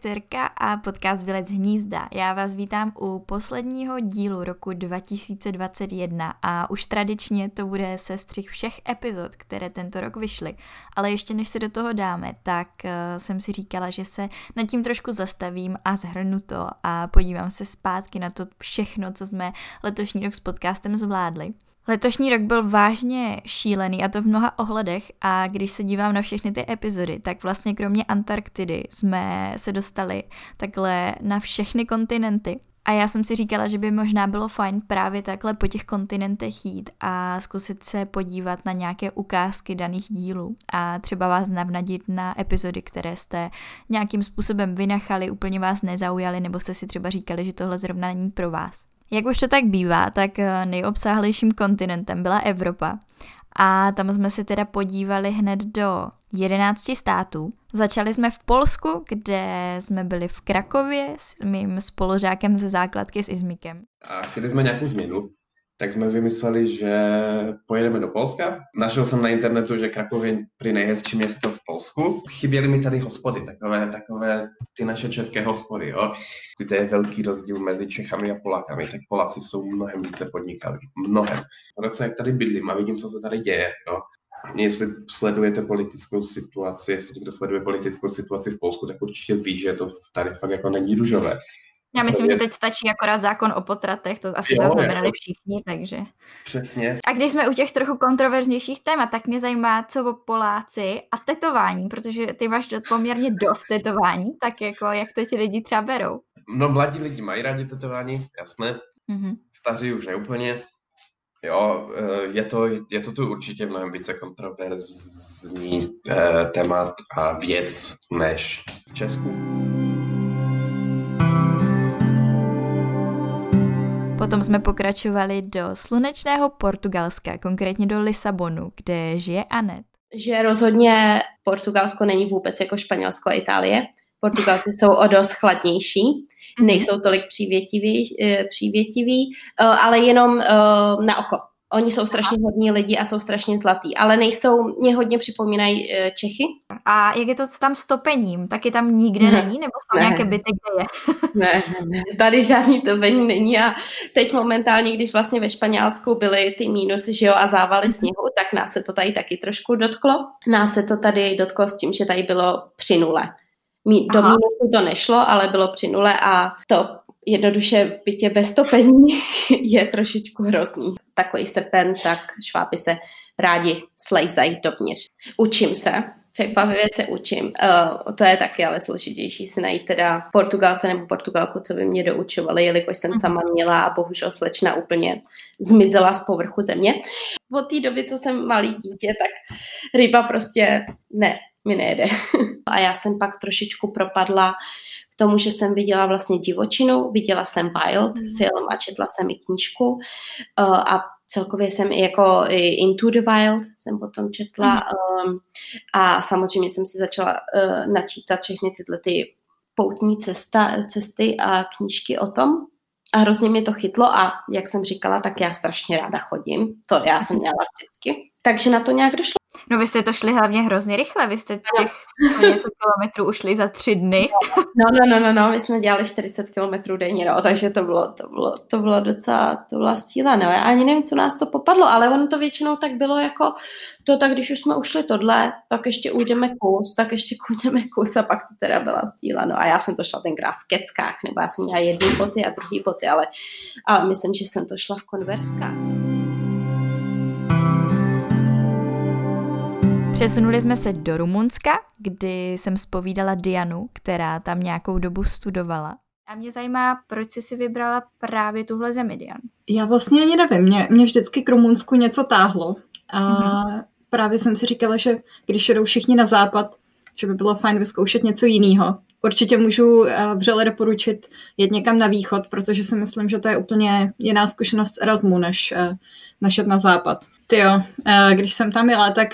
Terka a podcast Vylec hnízda. Já vás vítám u posledního dílu roku 2021 a už tradičně to bude sestřih všech epizod, které tento rok vyšly. Ale ještě než se do toho dáme, tak uh, jsem si říkala, že se nad tím trošku zastavím a zhrnu to a podívám se zpátky na to všechno, co jsme letošní rok s podcastem zvládli. Letošní rok byl vážně šílený a to v mnoha ohledech a když se dívám na všechny ty epizody, tak vlastně kromě Antarktidy jsme se dostali takhle na všechny kontinenty. A já jsem si říkala, že by možná bylo fajn právě takhle po těch kontinentech jít a zkusit se podívat na nějaké ukázky daných dílů a třeba vás navnadit na epizody, které jste nějakým způsobem vynachali, úplně vás nezaujaly nebo jste si třeba říkali, že tohle zrovna není pro vás. Jak už to tak bývá, tak eh, nejobsáhlejším kontinentem byla Evropa. A tam jsme se teda podívali hned do 11 států. Začali jsme v Polsku, kde jsme byli v Krakově s mým spolužákem ze základky s Izmikem. A chtěli jsme nějakou změnu, tak jsme vymysleli, že pojedeme do Polska. Našel jsem na internetu, že Krakov je pri nejhezčí město v Polsku. Chyběly mi tady hospody, takové, takové ty naše české hospody, jo. Kde je velký rozdíl mezi Čechami a Polákami, tak Poláci jsou mnohem více podnikali, mnohem. Proto jak tady bydlím a vidím, co se tady děje, jo. Jestli sledujete politickou situaci, jestli někdo sleduje politickou situaci v Polsku, tak určitě ví, že to tady fakt jako není růžové. Já myslím, že teď stačí akorát zákon o potratech, to asi jo, zaznamenali jako... všichni, takže. Přesně. A když jsme u těch trochu kontroverznějších témat, tak mě zajímá, co o Poláci a tetování, protože ty máš poměrně dost tetování, tak jako jak to ti lidi třeba berou? No mladí lidi mají rádi tetování, jasné. Mm-hmm. Staří už neúplně. Jo, eh, je to, je to tu určitě mnohem více kontroverzní eh, témat a věc než v Česku. Potom jsme pokračovali do slunečného Portugalska, konkrétně do Lisabonu, kde žije Anet. Že rozhodně Portugalsko není vůbec jako Španělsko a Itálie. Portugalci jsou o dost chladnější, mhm. nejsou tolik přívětiví, eh, přívětiví eh, ale jenom eh, na oko. Oni jsou strašně hodní lidi a jsou strašně zlatý, ale nejsou, mě hodně připomínají uh, Čechy. A jak je to tam s topením? Taky tam nikde ne, není? Nebo jsou ne. nějaké byty, kde je? ne, ne, tady žádný topení není a teď momentálně, když vlastně ve Španělsku byly ty mínusy, že jo, a závaly mhm. sněhu, tak nás se to tady taky trošku dotklo. Nás se to tady dotklo s tím, že tady bylo při nule. Do mínusu to nešlo, ale bylo při nule a to jednoduše v bytě bez topení je trošičku hrozný. Takový srpen, tak šváby se rádi slejzají dovnitř. Učím se, překvapivě se učím. Uh, to je taky ale složitější si najít teda Portugalce nebo Portugalku, co by mě doučovali, jelikož jsem mhm. sama měla a bohužel slečna úplně zmizela z povrchu země. Od té doby, co jsem malý dítě, tak ryba prostě ne, mi nejede. a já jsem pak trošičku propadla tomu, že jsem viděla vlastně divočinu, viděla jsem Wild mm. film a četla jsem i knížku uh, a celkově jsem i jako i Into the Wild jsem potom četla mm. um, a samozřejmě jsem si začala uh, načítat všechny tyhle ty poutní cesta, cesty a knížky o tom. A hrozně mě to chytlo a jak jsem říkala, tak já strašně ráda chodím. To já jsem měla vždycky. Takže na to nějak došlo. No vy jste to šli hlavně hrozně rychle, vy jste těch něco kilometrů ušli za tři dny. No, no, no, no, no, my jsme dělali 40 kilometrů denně, no, takže to bylo, to bylo, to bylo docela, to byla síla, no, já ani nevím, co nás to popadlo, ale ono to většinou tak bylo jako to, tak když už jsme ušli tohle, tak ještě ujdeme kus, tak ještě ujdeme kus a pak to teda byla síla, no a já jsem to šla tenkrát v keckách, nebo já jsem měla jedny boty a druhý boty, ale, ale myslím, že jsem to šla v konverskách. Přesunuli jsme se do Rumunska, kdy jsem spovídala Dianu, která tam nějakou dobu studovala. A mě zajímá, proč jsi si vybrala právě tuhle zemi, Dian? Já vlastně ani nevím, mě, mě vždycky k Rumunsku něco táhlo. A mm-hmm. právě jsem si říkala, že když jdou všichni na západ, že by bylo fajn vyzkoušet něco jiného. Určitě můžu eh, vřele doporučit jet někam na východ, protože si myslím, že to je úplně jiná zkušenost z Erasmu, než, eh, než jet na západ. Ty jo, eh, když jsem tam jela, tak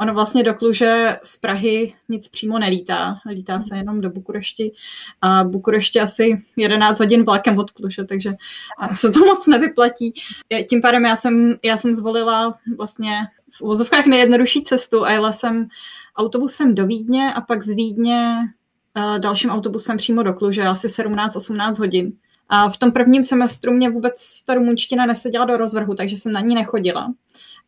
ono vlastně do Kluže z Prahy nic přímo nelítá. Lítá se jenom do Bukurešti a Bukurešti asi 11 hodin vlakem od Kluže, takže se to moc nevyplatí. Tím pádem já jsem, já jsem zvolila vlastně v uvozovkách nejjednodušší cestu a jela jsem autobusem do Vídně a pak z Vídně dalším autobusem přímo do Kluže, asi 17-18 hodin. A v tom prvním semestru mě vůbec ta rumunština neseděla do rozvrhu, takže jsem na ní nechodila.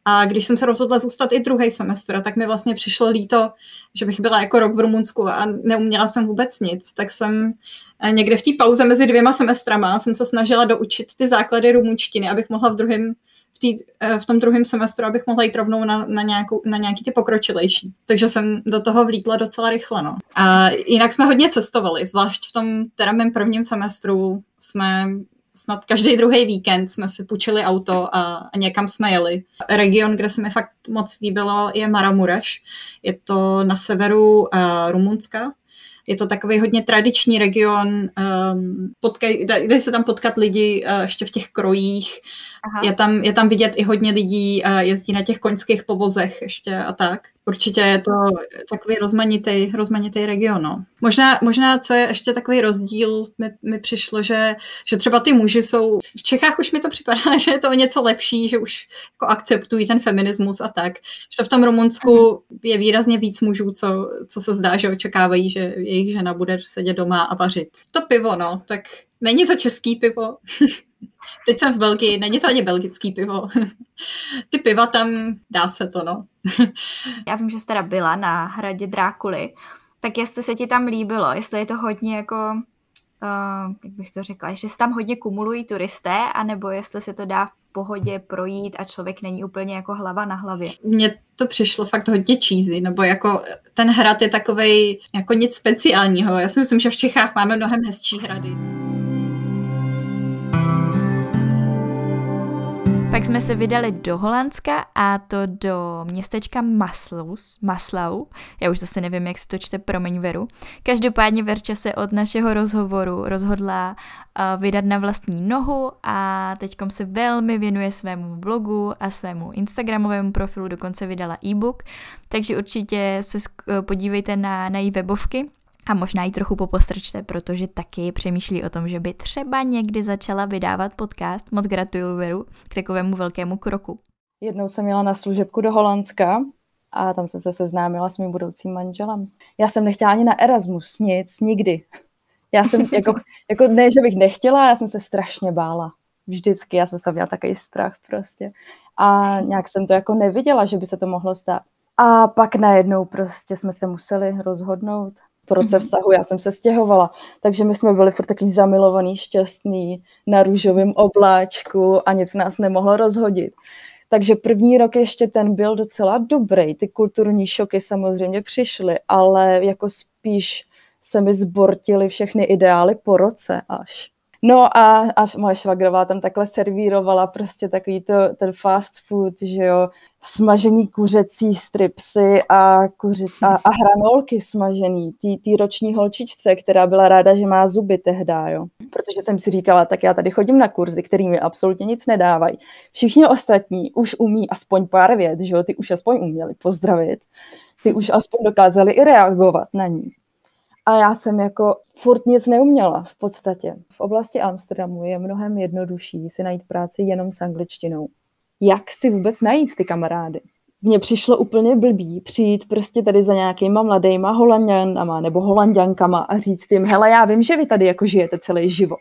A když jsem se rozhodla zůstat i druhý semestr, tak mi vlastně přišlo líto, že bych byla jako rok v Rumunsku a neuměla jsem vůbec nic. Tak jsem eh, někde v té pauze mezi dvěma semestrama jsem se snažila doučit ty základy rumunštiny, abych mohla v druhém v, tý, eh, v tom druhém semestru, abych mohla jít rovnou na, na, nějakou, na nějaký ty pokročilejší. Takže jsem do toho vlítla docela rychle. No. A jinak jsme hodně cestovali, zvlášť v tom teda mém prvním semestru jsme snad každý druhý víkend jsme si půjčili auto a, a někam jsme jeli. Region, kde se mi fakt moc líbilo, je Maramureš. Je to na severu uh, Rumunska. Je to takový hodně tradiční region, um, potkaj, kde se tam potkat lidi uh, ještě v těch krojích. Aha. Je, tam, je tam vidět i hodně lidí, uh, jezdí na těch koňských povozech ještě a tak určitě je to takový rozmanitý, rozmanitý region. No. Možná, možná, co je ještě takový rozdíl, mi, mi přišlo, že, že třeba ty muži jsou, v Čechách už mi to připadá, že je to něco lepší, že už jako akceptují ten feminismus a tak. Že v tom Rumunsku je výrazně víc mužů, co, co se zdá, že očekávají, že jejich žena bude sedět doma a vařit. To pivo, no, tak není to český pivo. Teď jsem v Belgii, není to ani belgický pivo. Ty piva tam, dá se to, no. Já vím, že jsi teda byla na hradě Drákuly, tak jestli se ti tam líbilo, jestli je to hodně jako, uh, jak bych to řekla, že se tam hodně kumulují turisté, anebo jestli se to dá v pohodě projít a člověk není úplně jako hlava na hlavě. Mně to přišlo fakt hodně cheesy, nebo jako ten hrad je takovej jako nic speciálního. Já si myslím, že v Čechách máme mnohem hezčí hrady. Pak jsme se vydali do Holandska a to do městečka Maslaus, Maslau. Já už zase nevím, jak se to čte, promiň Veru. Každopádně Verča se od našeho rozhovoru rozhodla uh, vydat na vlastní nohu a teďkom se velmi věnuje svému blogu a svému instagramovému profilu, dokonce vydala e-book, takže určitě se podívejte na, na její webovky a možná ji trochu popostrčte, protože taky přemýšlí o tom, že by třeba někdy začala vydávat podcast. Moc gratuluju Veru k takovému velkému kroku. Jednou jsem jela na služebku do Holandska a tam jsem se seznámila s mým budoucím manželem. Já jsem nechtěla ani na Erasmus, nic, nikdy. Já jsem, jako, jako ne, že bych nechtěla, já jsem se strašně bála. Vždycky, já jsem se měla takový strach prostě. A nějak jsem to jako neviděla, že by se to mohlo stát. A pak najednou prostě jsme se museli rozhodnout v roce mm-hmm. vztahu, já jsem se stěhovala, takže my jsme byli furt takový zamilovaný, šťastný, na růžovém obláčku a nic nás nemohlo rozhodit. Takže první rok ještě ten byl docela dobrý, ty kulturní šoky samozřejmě přišly, ale jako spíš se mi zbortily všechny ideály po roce až. No a až moje švagrová tam takhle servírovala prostě takový to, ten fast food, že jo, smažený kuřecí stripsy a, kuři, a, a hranolky smažený, tý, roční holčičce, která byla ráda, že má zuby tehda, jo. Protože jsem si říkala, tak já tady chodím na kurzy, který mi absolutně nic nedávají. Všichni ostatní už umí aspoň pár věc, že jo, ty už aspoň uměli pozdravit, ty už aspoň dokázali i reagovat na ní. A já jsem jako furt nic neuměla v podstatě. V oblasti Amsterdamu je mnohem jednodušší si najít práci jenom s angličtinou. Jak si vůbec najít ty kamarády? Mně přišlo úplně blbý přijít prostě tady za nějakýma mladýma holanděnama nebo holanděnkama a říct jim, hele, já vím, že vy tady jako žijete celý život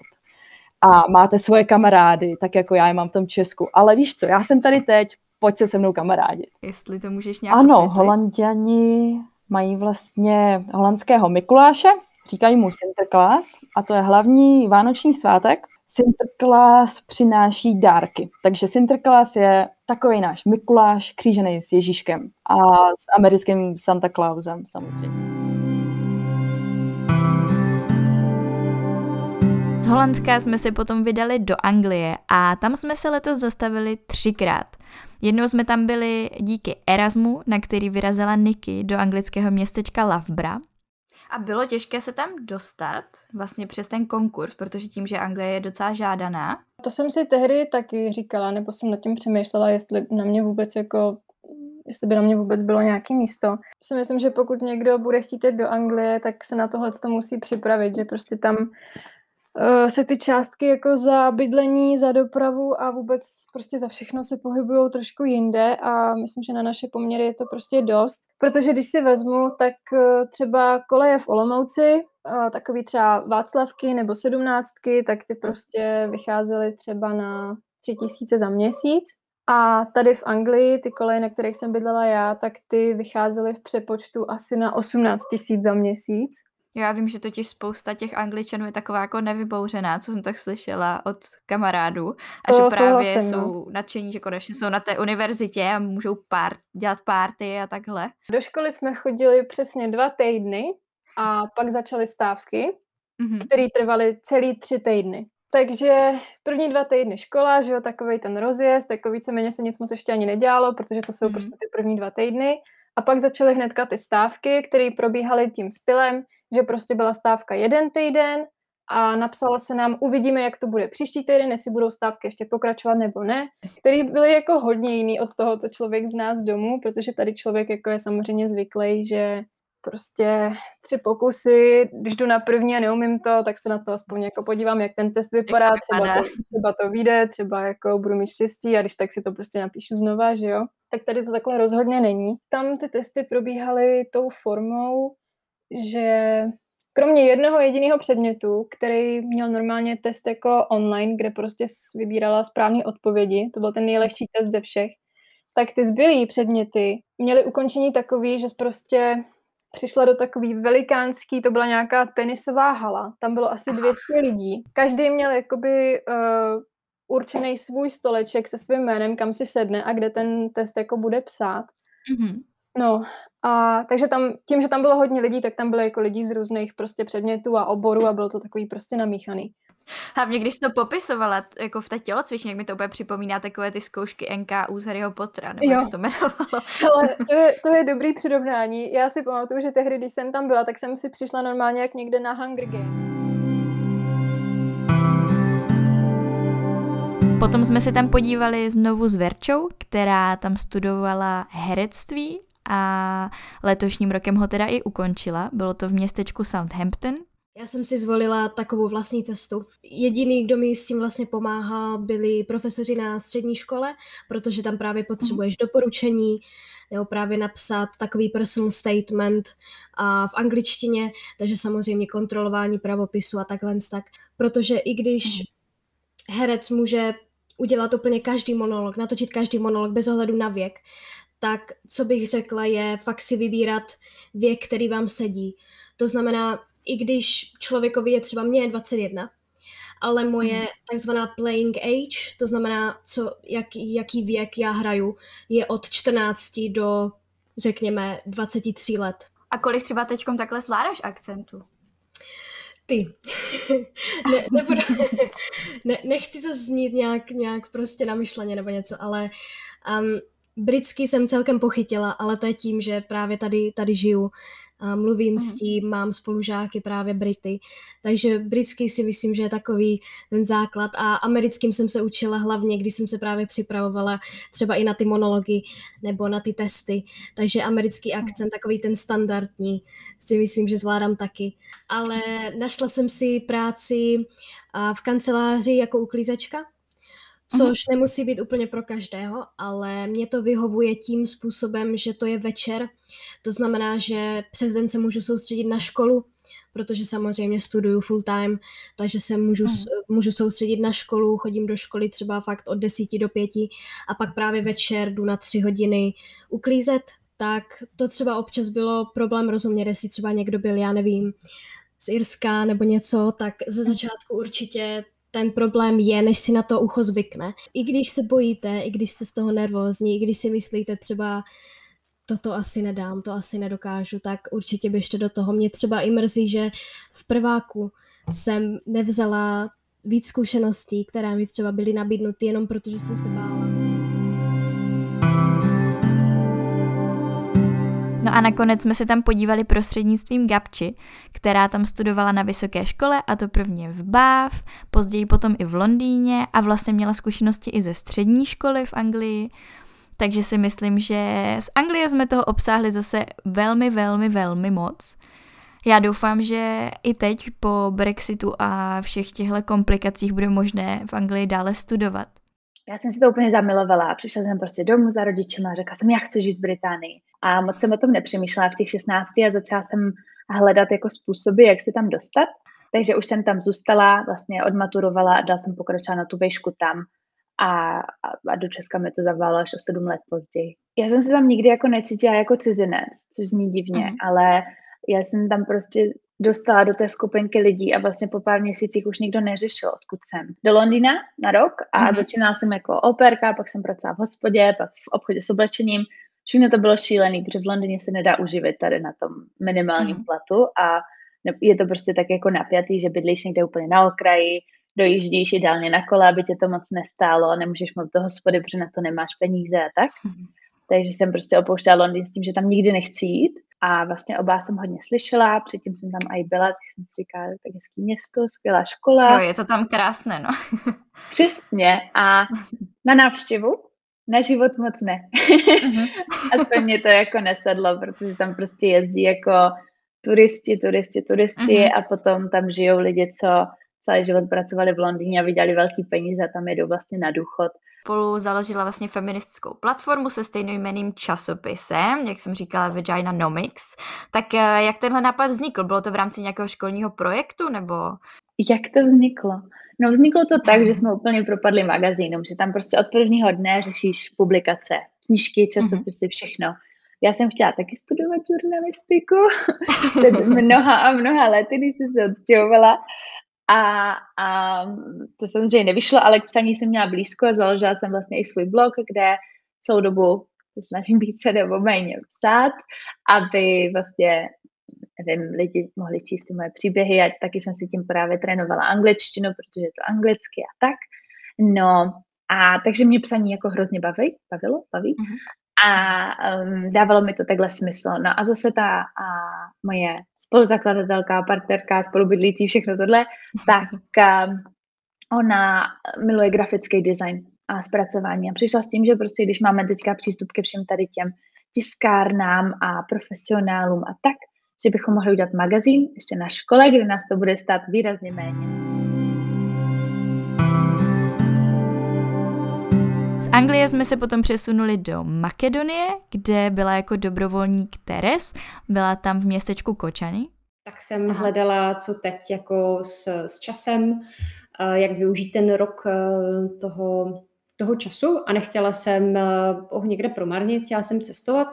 a máte svoje kamarády, tak jako já je mám v tom Česku, ale víš co, já jsem tady teď, pojď se se mnou kamarádit. Jestli to můžeš nějak Ano, osvětlit. holanděni mají vlastně holandského Mikuláše, říkají mu Sinterklaas a to je hlavní vánoční svátek. Sinterklaas přináší dárky, takže Sinterklaas je takový náš Mikuláš křížený s Ježíškem a s americkým Santa Clausem samozřejmě. Z Holandska jsme se potom vydali do Anglie a tam jsme se letos zastavili třikrát. Jednou jsme tam byli díky Erasmu, na který vyrazila Niky do anglického městečka Loughborough. A bylo těžké se tam dostat vlastně přes ten konkurs, protože tím, že Anglie je docela žádaná. To jsem si tehdy taky říkala, nebo jsem nad tím přemýšlela, jestli na mě vůbec jako jestli by na mě vůbec bylo nějaké místo. Si myslím, že pokud někdo bude chtít jít do Anglie, tak se na tohle to musí připravit, že prostě tam se ty částky jako za bydlení, za dopravu a vůbec prostě za všechno se pohybují trošku jinde a myslím, že na naše poměry je to prostě dost. Protože když si vezmu, tak uh, třeba koleje v Olomouci, uh, takový třeba Václavky nebo sedmnáctky, tak ty prostě vycházely třeba na tři tisíce za měsíc. A tady v Anglii, ty koleje, na kterých jsem bydlela já, tak ty vycházely v přepočtu asi na 18 tisíc za měsíc. Já vím, že totiž spousta těch angličanů je taková jako nevybouřená, co jsem tak slyšela od kamarádů. A to že právě souhlasím, no. jsou nadšení, že konečně jsou na té univerzitě a můžou pár, dělat párty a takhle. Do školy jsme chodili přesně dva týdny a pak začaly stávky, mm-hmm. které trvaly celý tři týdny. Takže první dva týdny škola, že jo, takový ten rozjezd, jako víceméně se nic moc ještě ani nedělalo, protože to jsou mm-hmm. prostě ty první dva týdny. A pak začaly hnedka ty stávky, které probíhaly tím stylem, že prostě byla stávka jeden týden a napsalo se nám, uvidíme, jak to bude příští týden, jestli budou stávky ještě pokračovat nebo ne, který byly jako hodně jiný od toho, co člověk zná z domu, protože tady člověk jako je samozřejmě zvyklý, že prostě tři pokusy, když jdu na první a neumím to, tak se na to aspoň jako podívám, jak ten test vypadá, třeba to, třeba to vyjde, třeba jako budu mít štěstí a když tak si to prostě napíšu znova, že jo. Tak tady to takhle rozhodně není. Tam ty testy probíhaly tou formou, že kromě jednoho jediného předmětu, který měl normálně test jako online, kde prostě vybírala správné odpovědi, to byl ten nejlehčí test ze všech, tak ty zbylý předměty měly ukončení takový, že prostě přišla do takový velikánský, to byla nějaká tenisová hala, tam bylo asi 200 lidí. Každý měl jakoby uh, určený svůj stoleček se svým jménem, kam si sedne a kde ten test jako bude psát. Mm-hmm. No, a takže tam, tím, že tam bylo hodně lidí, tak tam byly jako lidi z různých prostě předmětů a oborů a bylo to takový prostě namíchaný. Hlavně když jsi to popisovala jako v té tělocvičně, jak mi to úplně připomíná takové ty zkoušky NKU z Harryho Pottera, nebo jo. jak to jmenovalo. Ale to je, to je dobrý přirovnání. Já si pamatuju, že tehdy, když jsem tam byla, tak jsem si přišla normálně jak někde na Hunger Games. Potom jsme se tam podívali znovu s Verčou, která tam studovala herectví a letošním rokem ho teda i ukončila. Bylo to v městečku Southampton. Já jsem si zvolila takovou vlastní cestu. Jediný, kdo mi s tím vlastně pomáhá, byli profesoři na střední škole, protože tam právě potřebuješ mm. doporučení nebo právě napsat takový personal statement a v angličtině, takže samozřejmě kontrolování pravopisu a takhle tak. Protože i když mm. herec může udělat úplně každý monolog, natočit každý monolog bez ohledu na věk, tak co bych řekla je fakt si vybírat věk, který vám sedí. To znamená, i když člověkovi je třeba mě je 21, ale moje mm. takzvaná playing age, to znamená, co, jak, jaký věk já hraju, je od 14 do, řekněme, 23 let. A kolik třeba teďkom takhle zvládáš akcentu? Ty. ne, nebudu, ne, nechci se znít nějak, nějak prostě namyšleně nebo něco, ale um, Britsky jsem celkem pochytila, ale to je tím, že právě tady, tady žiju. A mluvím mm. s mhm. tím, mám spolužáky právě Brity, takže britský si myslím, že je takový ten základ a americkým jsem se učila hlavně, když jsem se právě připravovala třeba i na ty monology nebo na ty testy, takže americký mhm. akcent, takový ten standardní, si myslím, že zvládám taky. Ale našla jsem si práci v kanceláři jako uklízečka. Což uh-huh. nemusí být úplně pro každého, ale mě to vyhovuje tím způsobem, že to je večer. To znamená, že přes den se můžu soustředit na školu, protože samozřejmě studuju full time, takže se můžu, uh-huh. můžu soustředit na školu, chodím do školy třeba fakt od desíti do pěti a pak právě večer jdu na tři hodiny uklízet, tak to třeba občas bylo problém rozumět, jestli třeba někdo byl, já nevím, z Irska nebo něco, tak ze mhm. začátku určitě ten problém je, než si na to ucho zvykne. I když se bojíte, i když jste z toho nervózní, i když si myslíte třeba toto asi nedám, to asi nedokážu, tak určitě běžte do toho. Mě třeba i mrzí, že v prváku jsem nevzala víc zkušeností, které mi třeba byly nabídnuty jenom protože jsem se bála. No a nakonec jsme se tam podívali prostřednictvím Gabči, která tam studovala na vysoké škole a to prvně v Bath, později potom i v Londýně a vlastně měla zkušenosti i ze střední školy v Anglii. Takže si myslím, že z Anglie jsme toho obsáhli zase velmi, velmi, velmi moc. Já doufám, že i teď po Brexitu a všech těchto komplikacích bude možné v Anglii dále studovat. Já jsem si to úplně zamilovala. Přišla jsem prostě domů za rodičema a řekla jsem, já chci žít v Británii. A moc jsem o tom nepřemýšlela v těch 16 a začala jsem hledat jako způsoby, jak se tam dostat. Takže už jsem tam zůstala, vlastně odmaturovala a dala jsem pokračovat na tu vejšku tam a, a do Česka mi to zavalo až o sedm let později. Já jsem se tam nikdy jako necítila jako cizinec, což zní divně, mm. ale já jsem tam prostě dostala do té skupinky lidí a vlastně po pár měsících už nikdo neřešil, odkud jsem. Do Londýna na rok a mm. začínala jsem jako operka, pak jsem pracovala v hospodě, pak v obchodě s oblečením. Všechno to bylo šílený, protože v Londýně se nedá uživit tady na tom minimálním mm. platu a je to prostě tak jako napjatý, že bydlíš někde úplně na okraji, dojíždíš ideálně na kole, aby tě to moc nestálo, nemůžeš moc do hospody, protože na to nemáš peníze a tak. Mm. Takže jsem prostě opouštěla Londýn s tím, že tam nikdy nechci jít. A vlastně oba jsem hodně slyšela, předtím jsem tam i byla, tak jsem si říkala, tak hezký město, skvělá škola. Jo, je to tam krásné, no. Přesně. A na návštěvu na život moc ne. Mm-hmm. Aspoň mě to jako nesedlo, protože tam prostě jezdí jako turisti, turisti, turisti mm-hmm. a potom tam žijou lidi, co celý život pracovali v Londýně a vydali velký peníze a tam jedou vlastně na důchod. Spolu založila vlastně feministickou platformu se stejnojmeným časopisem, jak jsem říkala, Vagina Nomics. Tak eh, jak tenhle nápad vznikl? Bylo to v rámci nějakého školního projektu nebo? Jak to vzniklo? No vzniklo to tak, že jsme úplně propadli magazínům, že tam prostě od prvního dne řešíš publikace, knížky, časopisy, všechno. Já jsem chtěla taky studovat žurnalistiku před mnoha a mnoha lety, když jsem se odstěhovala a, a to samozřejmě nevyšlo, ale k psaní jsem měla blízko, založila jsem vlastně i svůj blog, kde celou dobu se snažím více nebo méně psát, aby vlastně nevím, lidi mohli číst ty moje příběhy a taky jsem si tím právě trénovala angličtinu, protože je to anglicky a tak. No a takže mě psaní jako hrozně baví, bavilo, baví. Mm-hmm. A um, dávalo mi to takhle smysl. No a zase ta a moje spoluzakladatelka, partnerka, spolubydlící, všechno tohle, tak um, ona miluje grafický design a zpracování a přišla s tím, že prostě když máme teďka přístup ke všem tady těm tiskárnám a profesionálům a tak, že bychom mohli udělat magazín ještě na škole, kde nás to bude stát výrazně méně. Z Anglie jsme se potom přesunuli do Makedonie, kde byla jako dobrovolník Teres. Byla tam v městečku Kočany. Tak jsem hledala, co teď jako s, s časem, jak využít ten rok toho, toho času a nechtěla jsem ho někde promarnit, chtěla jsem cestovat.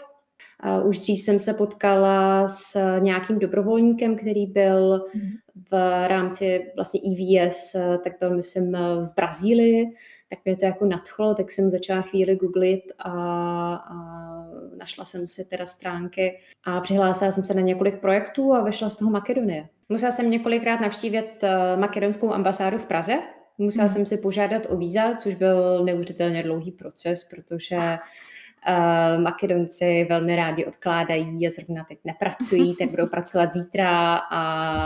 Už dřív jsem se potkala s nějakým dobrovolníkem, který byl mhm. v rámci vlastně EVS, tak byl myslím v Brazílii tak mě to jako nadchlo, tak jsem začala chvíli googlit a, a našla jsem si teda stránky a přihlásila jsem se na několik projektů a vyšla z toho Makedonie. Musela jsem několikrát navštívit eh, makedonskou ambasádu v Praze, musela hmm. jsem si požádat o víza, což byl neuvěřitelně dlouhý proces, protože Uh, Makedonci velmi rádi odkládají a zrovna teď nepracují, tak budou pracovat zítra a,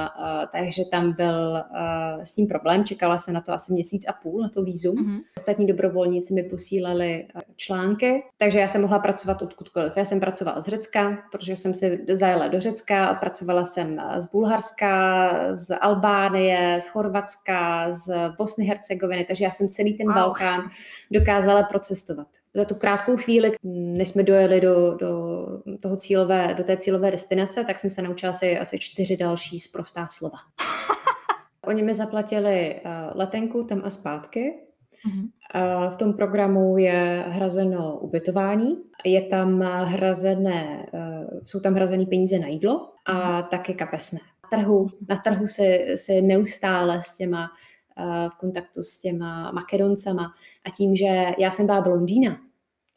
a takže tam byl uh, s tím problém. Čekala se na to asi měsíc a půl, na to vízum. Mm-hmm. Ostatní dobrovolníci mi posílali uh, články, takže já jsem mohla pracovat odkudkoliv. Já jsem pracovala z Řecka, protože jsem si zajela do Řecka, pracovala jsem z Bulharska, z Albánie, z Chorvatska, z Bosny Hercegoviny, takže já jsem celý ten wow. Balkán dokázala procestovat za tu krátkou chvíli, než jsme dojeli do, do, toho cílové, do té cílové destinace, tak jsem se naučila asi, asi čtyři další zprostá slova. Oni mi zaplatili uh, letenku tam a zpátky. Uh-huh. Uh, v tom programu je hrazeno ubytování, je tam hrazené, uh, jsou tam hrazené peníze na jídlo a uh-huh. taky kapesné. Na trhu, na trhu se, se neustále s těma v kontaktu s těma Makedoncama a tím, že já jsem byla blondýna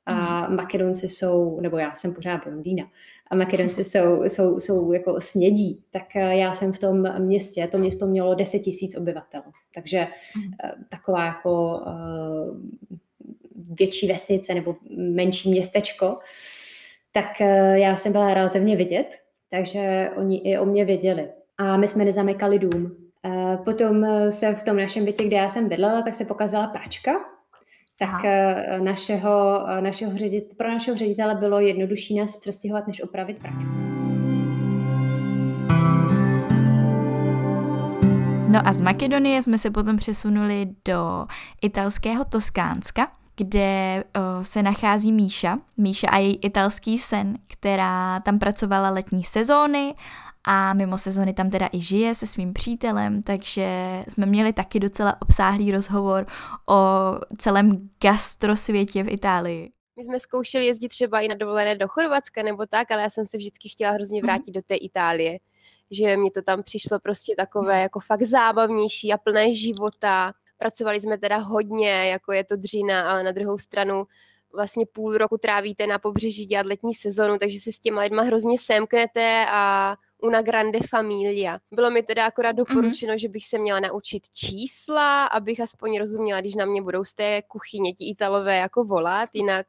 a hmm. Makedonci jsou, nebo já jsem pořád blondýna, a Makedonci jsou, jsou, jsou jako snědí, tak eh, já jsem v tom městě, to město mělo 10 tisíc obyvatel, takže hmm. eh, taková jako uh, větší vesnice nebo menší městečko, tak já jsem byla relativně vidět, takže oni i o mě věděli. A my jsme nezamykali dům, Potom eh, se v tom našem bytě, kde já jsem bydlela, tak se pokazala pračka tak Aha. Eh, našeho, eh, našeho ředit, pro našeho ředitele bylo jednodušší nás přestěhovat, než opravit práci. No a z Makedonie jsme se potom přesunuli do italského Toskánska, kde eh, se nachází Míša. Míša a její italský sen, která tam pracovala letní sezóny a mimo sezóny tam teda i žije se svým přítelem, takže jsme měli taky docela obsáhlý rozhovor o celém gastrosvětě v Itálii. My jsme zkoušeli jezdit třeba i na dovolené do Chorvatska nebo tak, ale já jsem se vždycky chtěla hrozně mhm. vrátit do té Itálie, že mi to tam přišlo prostě takové jako fakt zábavnější a plné života. Pracovali jsme teda hodně, jako je to dřina, ale na druhou stranu vlastně půl roku trávíte na pobřeží dělat letní sezonu, takže se s těma lidma hrozně semknete a una grande familia. Bylo mi teda akorát mhm. doporučeno, mm-hmm. že bych se měla naučit čísla, abych aspoň rozuměla, když na mě budou z té kuchyně ti Italové jako volat, jinak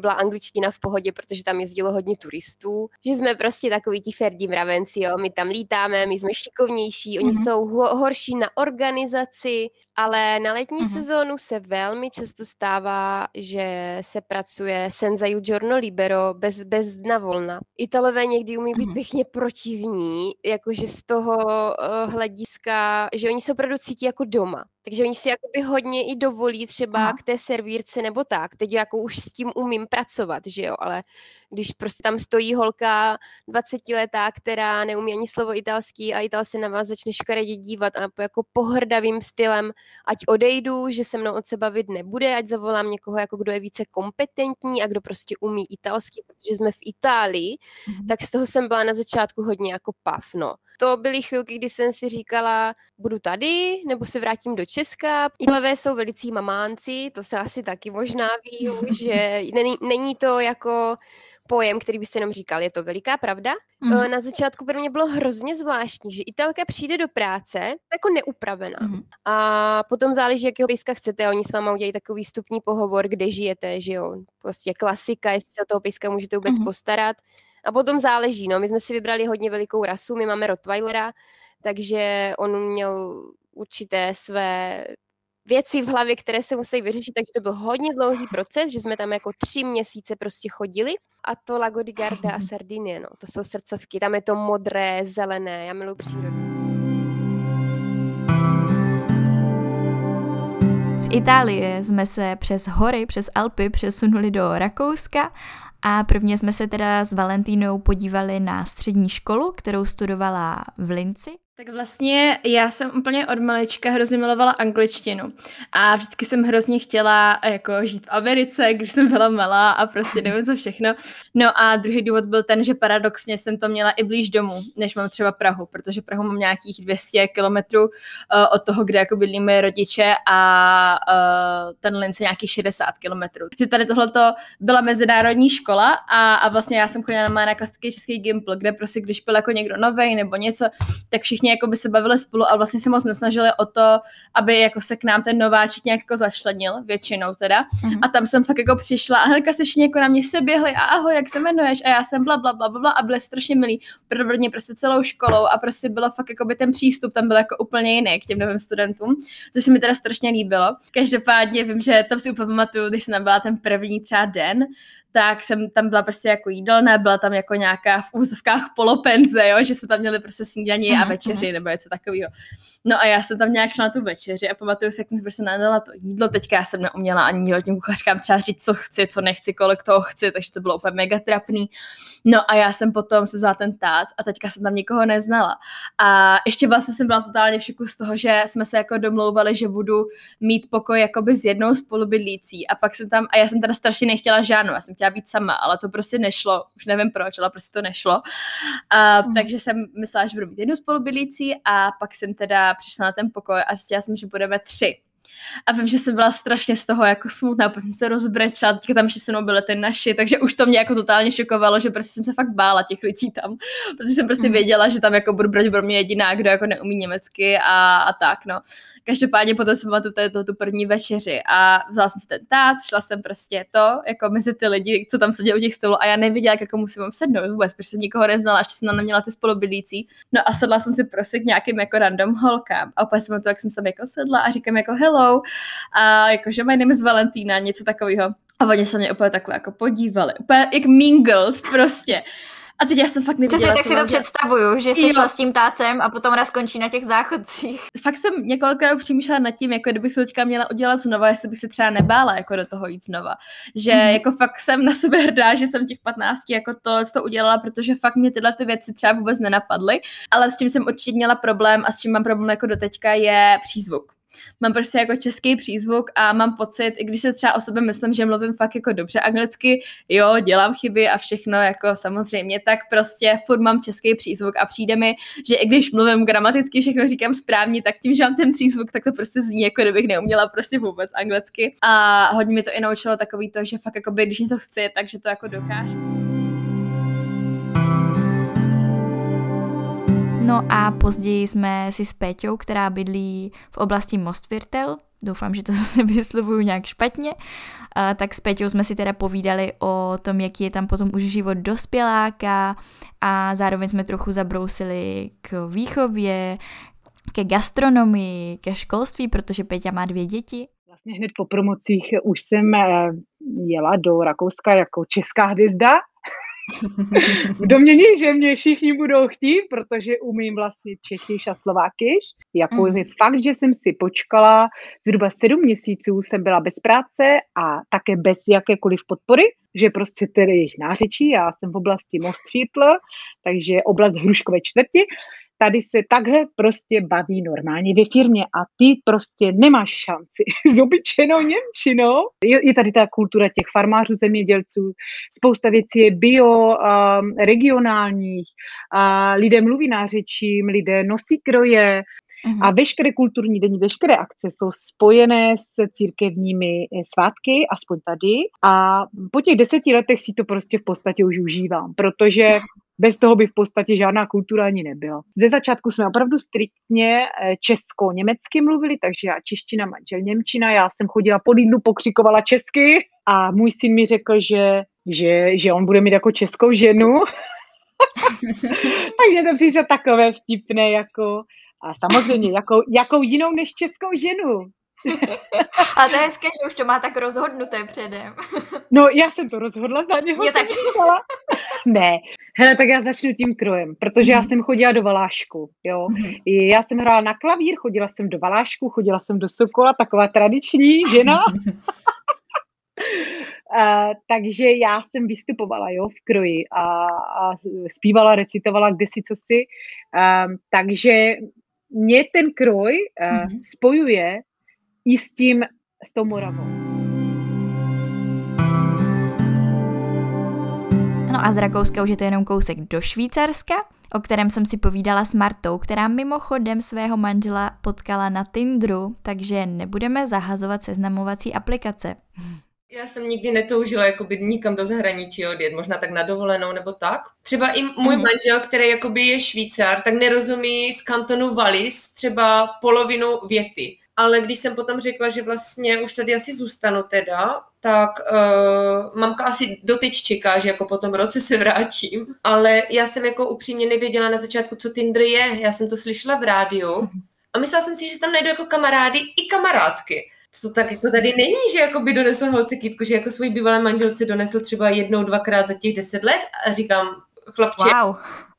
byla angličtina v pohodě, protože tam jezdilo hodně turistů, že jsme prostě takový ti ferdí mravenci, jo, my tam lítáme, my jsme šikovnější, oni mm-hmm. jsou ho- horší na organizaci, ale na letní mm-hmm. sezónu se velmi často stává, že se pracuje senza il giorno libero, bez, bez dna volna. Italové někdy umí být mm-hmm. pěkně protivní, jakože z toho uh, hlediska, že oni se opravdu cítí jako doma. Takže oni si jakoby hodně i dovolí třeba Aha. k té servírce nebo tak. Teď jako už s tím umím pracovat, že jo, ale když prostě tam stojí holka 20 letá, která neumí ani slovo italský a Ital se na vás začne škaredě dívat a jako pohrdavým stylem, ať odejdu, že se mnou od sebe bavit nebude, ať zavolám někoho, jako kdo je více kompetentní a kdo prostě umí italský, protože jsme v Itálii, mm-hmm. tak z toho jsem byla na začátku hodně jako pav, no. To byly chvilky, kdy jsem si říkala, budu tady, nebo se vrátím do Česka. Italové jsou velicí mamánci, to se asi taky možná ví, že není, není to jako pojem, který byste jenom říkal, je to veliká pravda. Mm. Na začátku pro mě bylo hrozně zvláštní, že Italka přijde do práce jako neupravená. Mm. A potom záleží, jakého pejska chcete. Oni s váma udělají takový vstupní pohovor, kde žijete, že jo. Prostě klasika, jestli se o toho pejska můžete vůbec mm. postarat. A potom záleží, no. My jsme si vybrali hodně velikou rasu, my máme Rottweilera, takže on měl určité své věci v hlavě, které se musí vyřešit, takže to byl hodně dlouhý proces, že jsme tam jako tři měsíce prostě chodili a to Lago di Garda a Sardinie, no, to jsou srdcovky, tam je to modré, zelené, já miluji přírodu. Z Itálie jsme se přes hory, přes Alpy přesunuli do Rakouska a prvně jsme se teda s Valentínou podívali na střední školu, kterou studovala v Linci. Tak vlastně já jsem úplně od malička hrozně milovala angličtinu a vždycky jsem hrozně chtěla jako žít v Americe, když jsem byla malá a prostě nevím co všechno. No a druhý důvod byl ten, že paradoxně jsem to měla i blíž domů, než mám třeba Prahu, protože Prahu mám nějakých 200 kilometrů uh, od toho, kde jako bydlí moje rodiče a uh, ten Linz je nějakých 60 kilometrů. Že tady tohle byla mezinárodní škola a, a vlastně já jsem chodila na, na klasický český gimpl, kde prostě když byl jako někdo nový nebo něco, tak všichni jako by se bavili spolu, ale vlastně se moc nesnažili o to, aby jako se k nám ten nováček nějak jako začlenil, většinou teda. Mm-hmm. A tam jsem fakt jako přišla a hnedka se všichni jako na mě se běhli a ahoj, jak se jmenuješ? A já jsem bla, bla, bla, bla, a byli strašně milí, provedně prostě celou školou a prostě bylo fakt jako by ten přístup tam byl jako úplně jiný k těm novým studentům, což se mi teda strašně líbilo. Každopádně vím, že to si úplně pamatuju, když jsem byla ten první třeba den, tak jsem tam byla prostě jako jídelné, byla tam jako nějaká v úzovkách polopenze, jo, že jsme tam měli prostě snídaní a večeři nebo něco takového. No a já jsem tam nějak šla na tu večeři a pamatuju si, jak jsem si prostě nadala to jídlo. Teďka já jsem neuměla ani těm kuchařkám třeba říct, co chci, co nechci, kolik toho chci, takže to bylo úplně mega trapný. No a já jsem potom se vzala ten tác a teďka jsem tam nikoho neznala. A ještě vlastně jsem byla totálně v šoku z toho, že jsme se jako domlouvali, že budu mít pokoj jakoby s jednou spolubydlící a pak jsem tam, a já jsem teda strašně nechtěla žádnou, já jsem chtěla být sama, ale to prostě nešlo, už nevím proč, ale prostě to nešlo. A, mm. Takže jsem myslela, že budu mít jednu spolubydlící a pak jsem teda přišla na ten pokoj a zjistila jsem, že budeme tři. A vím, že jsem byla strašně z toho jako smutná, protože jsem se rozbrečela, teďka tam ještě se mnou byly ty naši, takže už to mě jako totálně šokovalo, že prostě jsem se fakt bála těch lidí tam, protože jsem prostě mm. věděla, že tam jako budu brať pro mě jediná, kdo jako neumí německy a, a tak, no. Každopádně potom jsem byla tu, tu, tu první večeři a vzala jsem si ten tác, šla jsem prostě to, jako mezi ty lidi, co tam seděli u těch stolů a já nevěděla, jak jako musím mám sednout vůbec, protože jsem nikoho neznala, ještě jsem tam neměla ty spolubydlící. No a sedla jsem si prostě k nějakým jako random holkám a opět jsem to, jak jsem tam jako sedla a říkám jako hello, a jakože my name is Valentína, něco takového. A oni se mě úplně takhle jako podívali, úplně jak Mean Girls prostě. A teď já jsem fakt nevěděla. Přesně tak si to představuju, že jsi šla s tím tácem a potom ona skončí na těch záchodcích. Fakt jsem několikrát přemýšlela nad tím, jako kdybych to teďka měla udělat znova, jestli bych se třeba nebála jako do toho jít znova. Že mm. jako fakt jsem na sebe hrdá, že jsem těch 15 jako to, to udělala, protože fakt mě tyhle ty věci třeba vůbec nenapadly. Ale s tím jsem určitě měla problém a s čím mám problém jako do teďka je přízvuk mám prostě jako český přízvuk a mám pocit, i když se třeba o sebe myslím, že mluvím fakt jako dobře anglicky, jo, dělám chyby a všechno jako samozřejmě, tak prostě furt mám český přízvuk a přijde mi, že i když mluvím gramaticky, všechno říkám správně, tak tím, že mám ten přízvuk, tak to prostě zní, jako kdybych neuměla prostě vůbec anglicky. A hodně mi to i naučilo takový to, že fakt jako když něco chci, takže to jako dokážu. No a později jsme si s Péťou, která bydlí v oblasti Mostvirtel, doufám, že to zase vyslovuju nějak špatně, a tak s Péťou jsme si teda povídali o tom, jaký je tam potom už život dospěláka a zároveň jsme trochu zabrousili k výchově, ke gastronomii, ke školství, protože Peťa má dvě děti. Vlastně hned po promocích už jsem eh, jela do Rakouska jako česká hvězda v domění, že mě všichni budou chtít, protože umím vlastně čechiš a slovákyš. Jako mm. je fakt, že jsem si počkala zhruba sedm měsíců, jsem byla bez práce a také bez jakékoliv podpory, že prostě tedy jejich nářečí, já jsem v oblasti Mostfitl, takže oblast Hruškové čtvrti, tady se takhle prostě baví normálně ve firmě a ty prostě nemáš šanci s obyčejnou Němčinou. Je, je tady ta kultura těch farmářů, zemědělců, spousta věcí je bio, um, regionálních, uh, lidé mluví nářečím, lidé nosí kroje, Uh-huh. A veškeré kulturní denní, veškeré akce jsou spojené s církevními eh, svátky, aspoň tady. A po těch deseti letech si to prostě v podstatě už užívám, protože bez toho by v podstatě žádná kultura ani nebyla. Ze začátku jsme opravdu striktně eh, česko-německy mluvili, takže já čeština, manžel Němčina, já jsem chodila po Lidlu, pokřikovala česky a můj syn mi řekl, že, že, že on bude mít jako českou ženu. takže to přišlo takové vtipné, jako a samozřejmě, jakou, jakou jinou než českou ženu. A to je hezké, že už to má tak rozhodnuté předem. No, já jsem to rozhodla za něho. Jo, tak. ne. Hele, tak já začnu tím krojem, protože já mhm. jsem chodila do Valášku, jo. Mhm. Já jsem hrála na klavír, chodila jsem do Valášku, chodila jsem do Sokola, taková tradiční žena. Uh, takže já jsem vystupovala jo, v kroji a, a zpívala, recitovala kde si co si. Uh, takže mě ten kroj uh, mm-hmm. spojuje i s tím, s tou Moravou. No a z Rakouska už je to jenom kousek do Švýcarska, o kterém jsem si povídala s Martou, která mimochodem svého manžela potkala na Tindru, takže nebudeme zahazovat seznamovací aplikace. Já jsem nikdy netoužila jakoby nikam do zahraničí odjet, možná tak na dovolenou nebo tak. Třeba i můj mm. manžel, který jakoby je Švýcar, tak nerozumí z kantonu Wallis třeba polovinu věty. Ale když jsem potom řekla, že vlastně už tady asi zůstanu teda, tak uh, mamka asi doteď čeká, že jako po tom roce se vrátím. Ale já jsem jako upřímně nevěděla na začátku, co Tinder je. Já jsem to slyšela v rádiu a myslela jsem si, že tam najdu jako kamarády i kamarádky to tak jako tady není, že jako by donesl holce kytku, že jako svůj bývalé manželce donesl třeba jednou, dvakrát za těch deset let a říkám, chlapče, wow.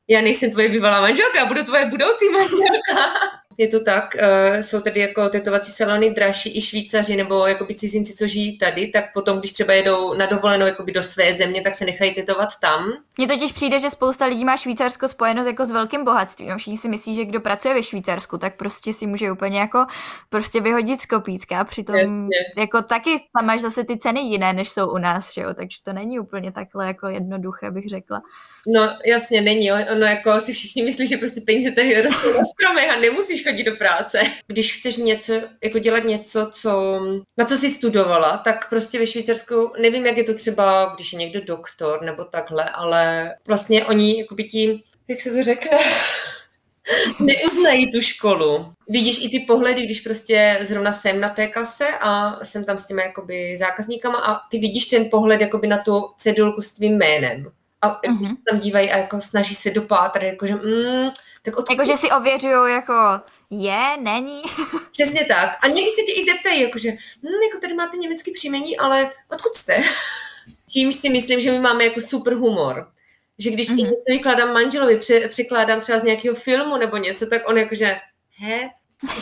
já nejsem tvoje bývalá manželka, budu tvoje budoucí manželka. Je to tak, uh, jsou tady jako tetovací salony dražší i Švýcaři nebo jakoby cizinci, co žijí tady, tak potom, když třeba jedou na dovolenou jakoby do své země, tak se nechají tetovat tam. Mně totiž přijde, že spousta lidí má Švýcarsko spojeno jako s velkým bohatstvím. Všichni si myslí, že kdo pracuje ve Švýcarsku, tak prostě si může úplně jako prostě vyhodit z kopítka. Přitom Jasně. jako taky tam máš zase ty ceny jiné, než jsou u nás, že jo? takže to není úplně takhle jako jednoduché, bych řekla. No jasně, není. Ono jako si všichni myslí, že prostě peníze tady rostou na stromech a nemusíš chodit do práce. Když chceš něco, jako dělat něco, co, na co jsi studovala, tak prostě ve Švýcarsku, nevím, jak je to třeba, když je někdo doktor nebo takhle, ale vlastně oni jako by ti, jak se to řekne, neuznají tu školu. Vidíš i ty pohledy, když prostě zrovna jsem na té kase a jsem tam s těmi jakoby zákazníkama a ty vidíš ten pohled jakoby na tu cedulku s tvým jménem a uh-huh. tam dívají a jako snaží se dopátrat, jakože mm, tak od... Jakože si ověřují jako je, není. Přesně tak. A někdy se tě i zeptají, jakože hm, jako tady máte německý příjmení, ale odkud jste? Tím si myslím, že my máme jako super humor. že když mm-hmm. něco vykládám manželovi, při, přikládám třeba z nějakého filmu nebo něco, tak on jakože, he,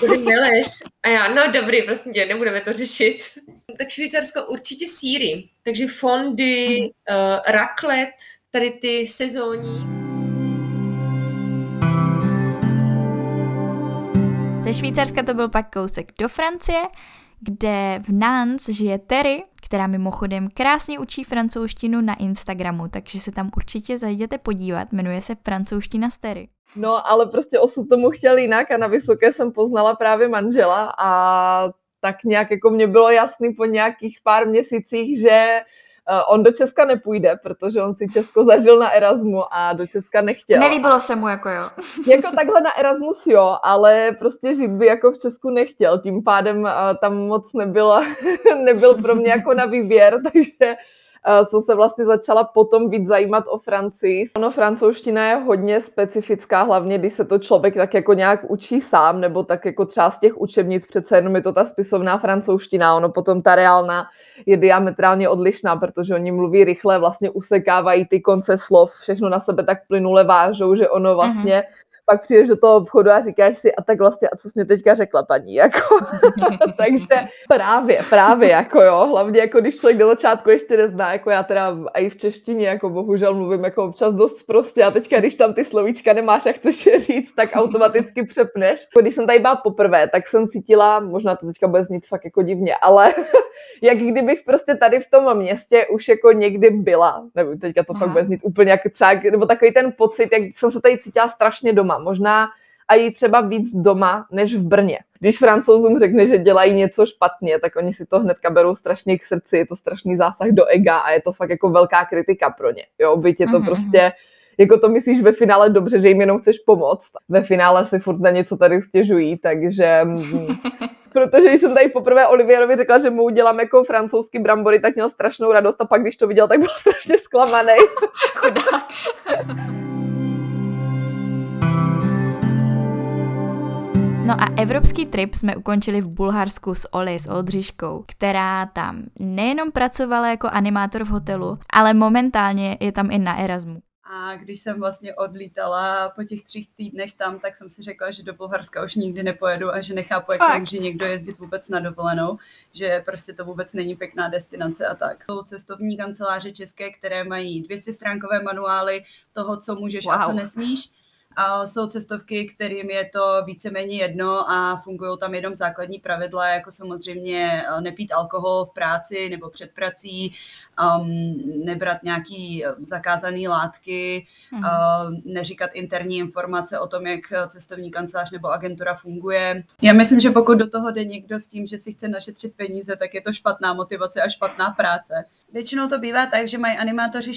tady meleš. A já, no dobrý, prostě tě, nebudeme to řešit. Tak Švýcarsko určitě síry. Takže fondy, mm-hmm. uh, raklet, tady ty sezónní. Ze Švýcarska to byl pak kousek do Francie, kde v Nantes žije Terry, která mimochodem krásně učí francouzštinu na Instagramu, takže se tam určitě zajděte podívat, jmenuje se francouzština z Terry. No, ale prostě osud tomu chtěl jinak a na Vysoké jsem poznala právě manžela a tak nějak jako mě bylo jasný po nějakých pár měsících, že on do Česka nepůjde, protože on si Česko zažil na Erasmu a do Česka nechtěl. Nelíbilo se mu, jako jo. jako takhle na Erasmus jo, ale prostě žít by jako v Česku nechtěl. Tím pádem eh, tam moc nebyla, nebyl pro mě jako na výběr, takže jsem se vlastně začala potom víc zajímat o Francii. Ono, francouzština je hodně specifická, hlavně když se to člověk tak jako nějak učí sám, nebo tak jako třeba z těch učebnic, přece jenom je to ta spisovná francouzština, ono potom ta reálná je diametrálně odlišná, protože oni mluví rychle, vlastně usekávají ty konce slov, všechno na sebe tak plynule vážou, že ono vlastně mm-hmm pak přijdeš do toho obchodu a říkáš si, a tak vlastně, a co jsi mě teďka řekla, paní, jako. Takže právě, právě, jako jo, hlavně jako když člověk do začátku ještě nezná, jako já teda i v češtině, jako bohužel mluvím jako občas dost prostě a teďka, když tam ty slovíčka nemáš a chceš je říct, tak automaticky přepneš. Když jsem tady byla poprvé, tak jsem cítila, možná to teďka bude znít fakt jako divně, ale jak kdybych prostě tady v tom městě už jako někdy byla, nevím, teďka to Aha. fakt bude znít úplně jak třeba, nebo takový ten pocit, jak jsem se tady cítila strašně doma možná a i třeba víc doma než v Brně. Když francouzům řekne, že dělají něco špatně, tak oni si to hnedka berou strašně k srdci, je to strašný zásah do ega a je to fakt jako velká kritika pro ně. Jo, byť je to mm-hmm. prostě jako to myslíš ve finále dobře, že jim jenom chceš pomoct. Ve finále si furt na něco tady stěžují, takže... Mm, protože jsem tady poprvé Olivierovi řekla, že mu udělám jako francouzský brambory, tak měl strašnou radost a pak, když to viděl, tak byl strašně zklamaný. No a evropský trip jsme ukončili v Bulharsku s Oli, s Oldřiškou, která tam nejenom pracovala jako animátor v hotelu, ale momentálně je tam i na Erasmu. A když jsem vlastně odlítala po těch třech týdnech tam, tak jsem si řekla, že do Bulharska už nikdy nepojedu a že nechápu, jak může někdo jezdit vůbec na dovolenou, že prostě to vůbec není pěkná destinace a tak. Jsou cestovní kanceláře české, které mají 200 stránkové manuály toho, co můžeš wow. a co nesmíš a jsou cestovky, kterým je to víceméně jedno a fungují tam jenom základní pravidla, jako samozřejmě eh, nepít alkohol v práci nebo před prací, um, nebrat nějaký eh, zakázané látky, mm. uh, neříkat interní informace o tom, jak cestovní kancelář nebo agentura funguje. Já myslím, že pokud do toho jde někdo s tím, že si chce našetřit peníze, tak je to špatná motivace a špatná práce. Většinou to bývá tak, že mají animátoři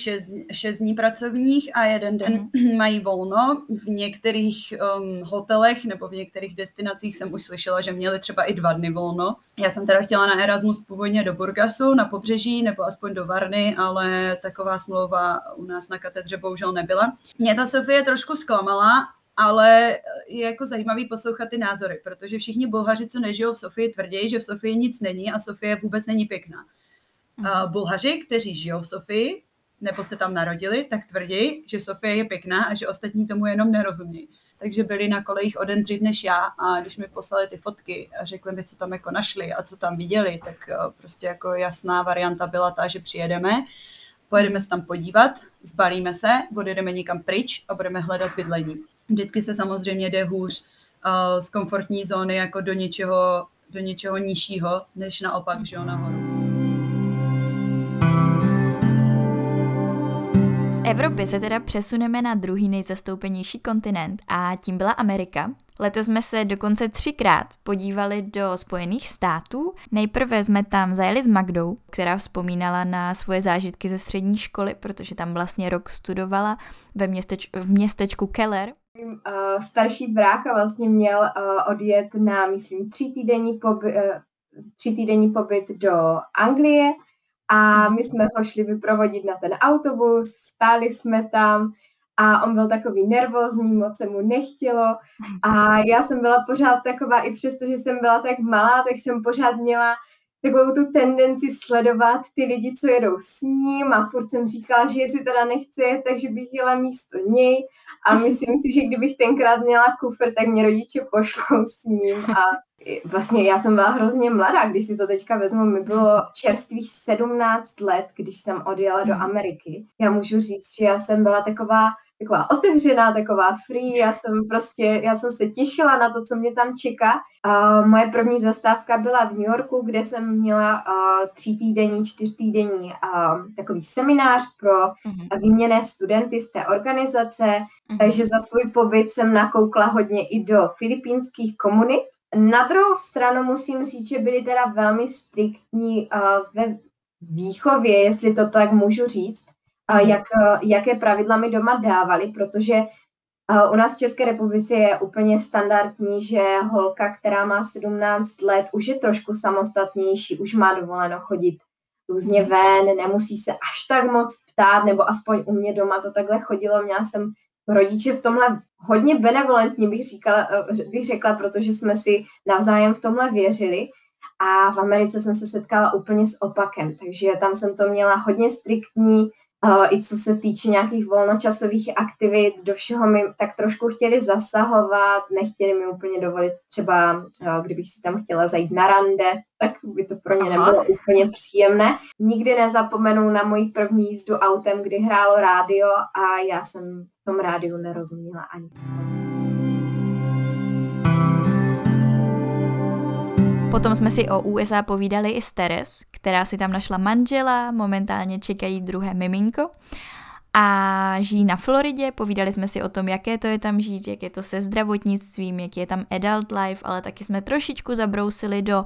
6, dní pracovních a jeden den mm. mají volno. V některých um, hotelech nebo v některých destinacích jsem už slyšela, že měli třeba i dva dny volno. Já jsem teda chtěla na Erasmus původně do Burgasu, na pobřeží nebo aspoň do Varny, ale taková smlouva u nás na katedře bohužel nebyla. Mě ta Sofie trošku zklamala, ale je jako zajímavý poslouchat ty názory, protože všichni Bulhaři, co nežijou v Sofii, tvrdí, že v Sofii nic není a Sofie vůbec není pěkná. Uh, Bulhaři, kteří žijou v Sofii, nebo se tam narodili, tak tvrdí, že Sofie je pěkná a že ostatní tomu jenom nerozumějí. Takže byli na kolejích o den dřív než já a když mi poslali ty fotky a řekli mi, co tam jako našli a co tam viděli, tak uh, prostě jako jasná varianta byla ta, že přijedeme, pojedeme se tam podívat, zbalíme se, odjedeme někam pryč a budeme hledat bydlení. Vždycky se samozřejmě jde hůř uh, z komfortní zóny jako do něčeho, do něčeho nižšího, než naopak, že jo, nahoru. Evropy se teda přesuneme na druhý nejzastoupenější kontinent a tím byla Amerika. Letos jsme se dokonce třikrát podívali do Spojených států. Nejprve jsme tam zajeli s Magdou, která vzpomínala na svoje zážitky ze střední školy, protože tam vlastně rok studovala ve městeč- v městečku Keller. Uh, starší brácha vlastně měl uh, odjet na, myslím, tři týdenní, poby, uh, tři týdenní pobyt do Anglie, a my jsme ho šli vyprovodit na ten autobus, stáli jsme tam a on byl takový nervózní, moc se mu nechtělo. A já jsem byla pořád taková, i přesto, že jsem byla tak malá, tak jsem pořád měla takovou tu tendenci sledovat ty lidi, co jedou s ním a furt jsem říkala, že jestli teda nechce, takže bych jela místo něj. A myslím si, že kdybych tenkrát měla kufr, tak mě rodiče pošlou s ním. A vlastně já jsem byla hrozně mladá, když si to teďka vezmu, mi bylo čerstvých 17 let, když jsem odjela do Ameriky. Já můžu říct, že já jsem byla taková taková otevřená, taková free, já jsem prostě, já jsem se těšila na to, co mě tam čeká. Uh, moje první zastávka byla v New Yorku, kde jsem měla uh, tří týdenní, čtyř týdenní uh, takový seminář pro uh-huh. výměné studenty z té organizace, uh-huh. takže za svůj pobyt jsem nakoukla hodně i do filipínských komunit. Na druhou stranu musím říct, že byli teda velmi striktní uh, ve výchově, jestli to tak můžu říct jak, jaké pravidla mi doma dávali, protože u nás v České republice je úplně standardní, že holka, která má 17 let, už je trošku samostatnější, už má dovoleno chodit různě ven, nemusí se až tak moc ptát, nebo aspoň u mě doma to takhle chodilo. Měla jsem rodiče v tomhle hodně benevolentní, bych, říkala, bych řekla, protože jsme si navzájem v tomhle věřili. A v Americe jsem se setkala úplně s opakem, takže tam jsem to měla hodně striktní, i co se týče nějakých volnočasových aktivit, do všeho mi tak trošku chtěli zasahovat, nechtěli mi úplně dovolit třeba, kdybych si tam chtěla zajít na rande, tak by to pro ně nebylo úplně příjemné. Nikdy nezapomenu na moji první jízdu autem, kdy hrálo rádio a já jsem v tom rádiu nerozuměla ani slovo. Potom jsme si o USA povídali i s Teres, která si tam našla manžela, momentálně čekají druhé miminko a žijí na Floridě. Povídali jsme si o tom, jaké to je tam žít, jak je to se zdravotnictvím, jaký je tam adult life, ale taky jsme trošičku zabrousili do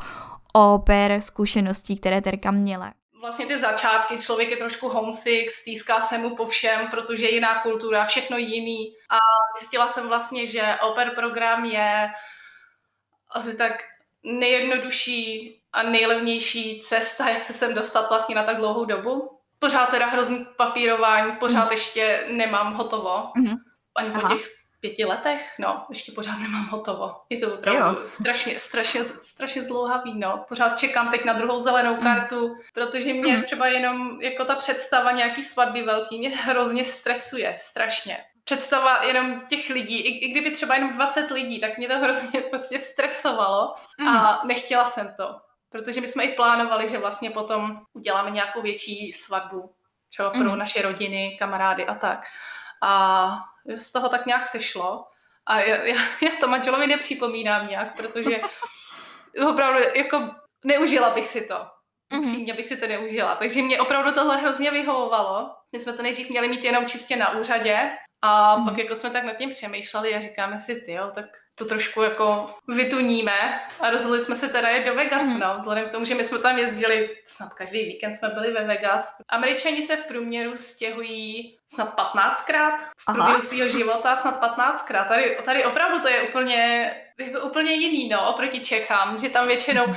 oper zkušeností, které Terka měla. Vlastně ty začátky, člověk je trošku homesick, stýská se mu po všem, protože je jiná kultura, všechno jiný. A zjistila jsem vlastně, že oper program je asi tak nejjednodušší a nejlevnější cesta, jak se sem dostat vlastně na tak dlouhou dobu. Pořád teda hrozný papírování, pořád mm. ještě nemám hotovo. Mm. Ani po Aha. těch pěti letech, no, ještě pořád nemám hotovo. Je to opravdu strašně, strašně, strašně zlouhavý, no. Pořád čekám teď na druhou zelenou mm. kartu, protože mě mm. třeba jenom jako ta představa nějaký svatby velký mě hrozně stresuje, strašně představa jenom těch lidí, i, i kdyby třeba jenom 20 lidí, tak mě to hrozně prostě stresovalo a mm. nechtěla jsem to. Protože my jsme i plánovali, že vlastně potom uděláme nějakou větší svatbu, třeba pro mm. naše rodiny, kamarády a tak. A z toho tak nějak sešlo. A já, já, já to manželovi nepřipomínám nějak, protože opravdu jako neužila bych si to. Mhm. Upřímně bych si to neužila. Takže mě opravdu tohle hrozně vyhovovalo. My jsme to nejdřív měli mít jenom čistě na úřadě, a mm. pak jako jsme tak nad tím přemýšleli a říkáme si, ty jo, tak to trošku jako vytuníme a rozhodli jsme se teda jít do Vegas, mm. no, vzhledem k tomu, že my jsme tam jezdili, snad každý víkend jsme byli ve Vegas. Američani se v průměru stěhují snad 15krát v průběhu svého života, snad 15krát. Tady, tady opravdu to je úplně, jako úplně jiný, no, oproti Čechám, že tam většinou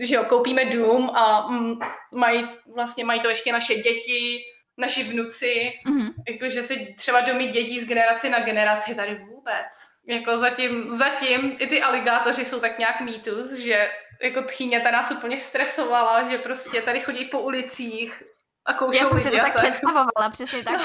že jo, koupíme dům a mm, mají, vlastně mají to ještě naše děti, naši vnuci, mm-hmm. jakože si třeba domy dědí z generace na generaci tady vůbec. Jako zatím, zatím i ty aligátoři jsou tak nějak mýtus, že jako tchýně ta nás úplně stresovala, že prostě tady chodí po ulicích a koušou Já jsem si to tak představovala, přesně tak.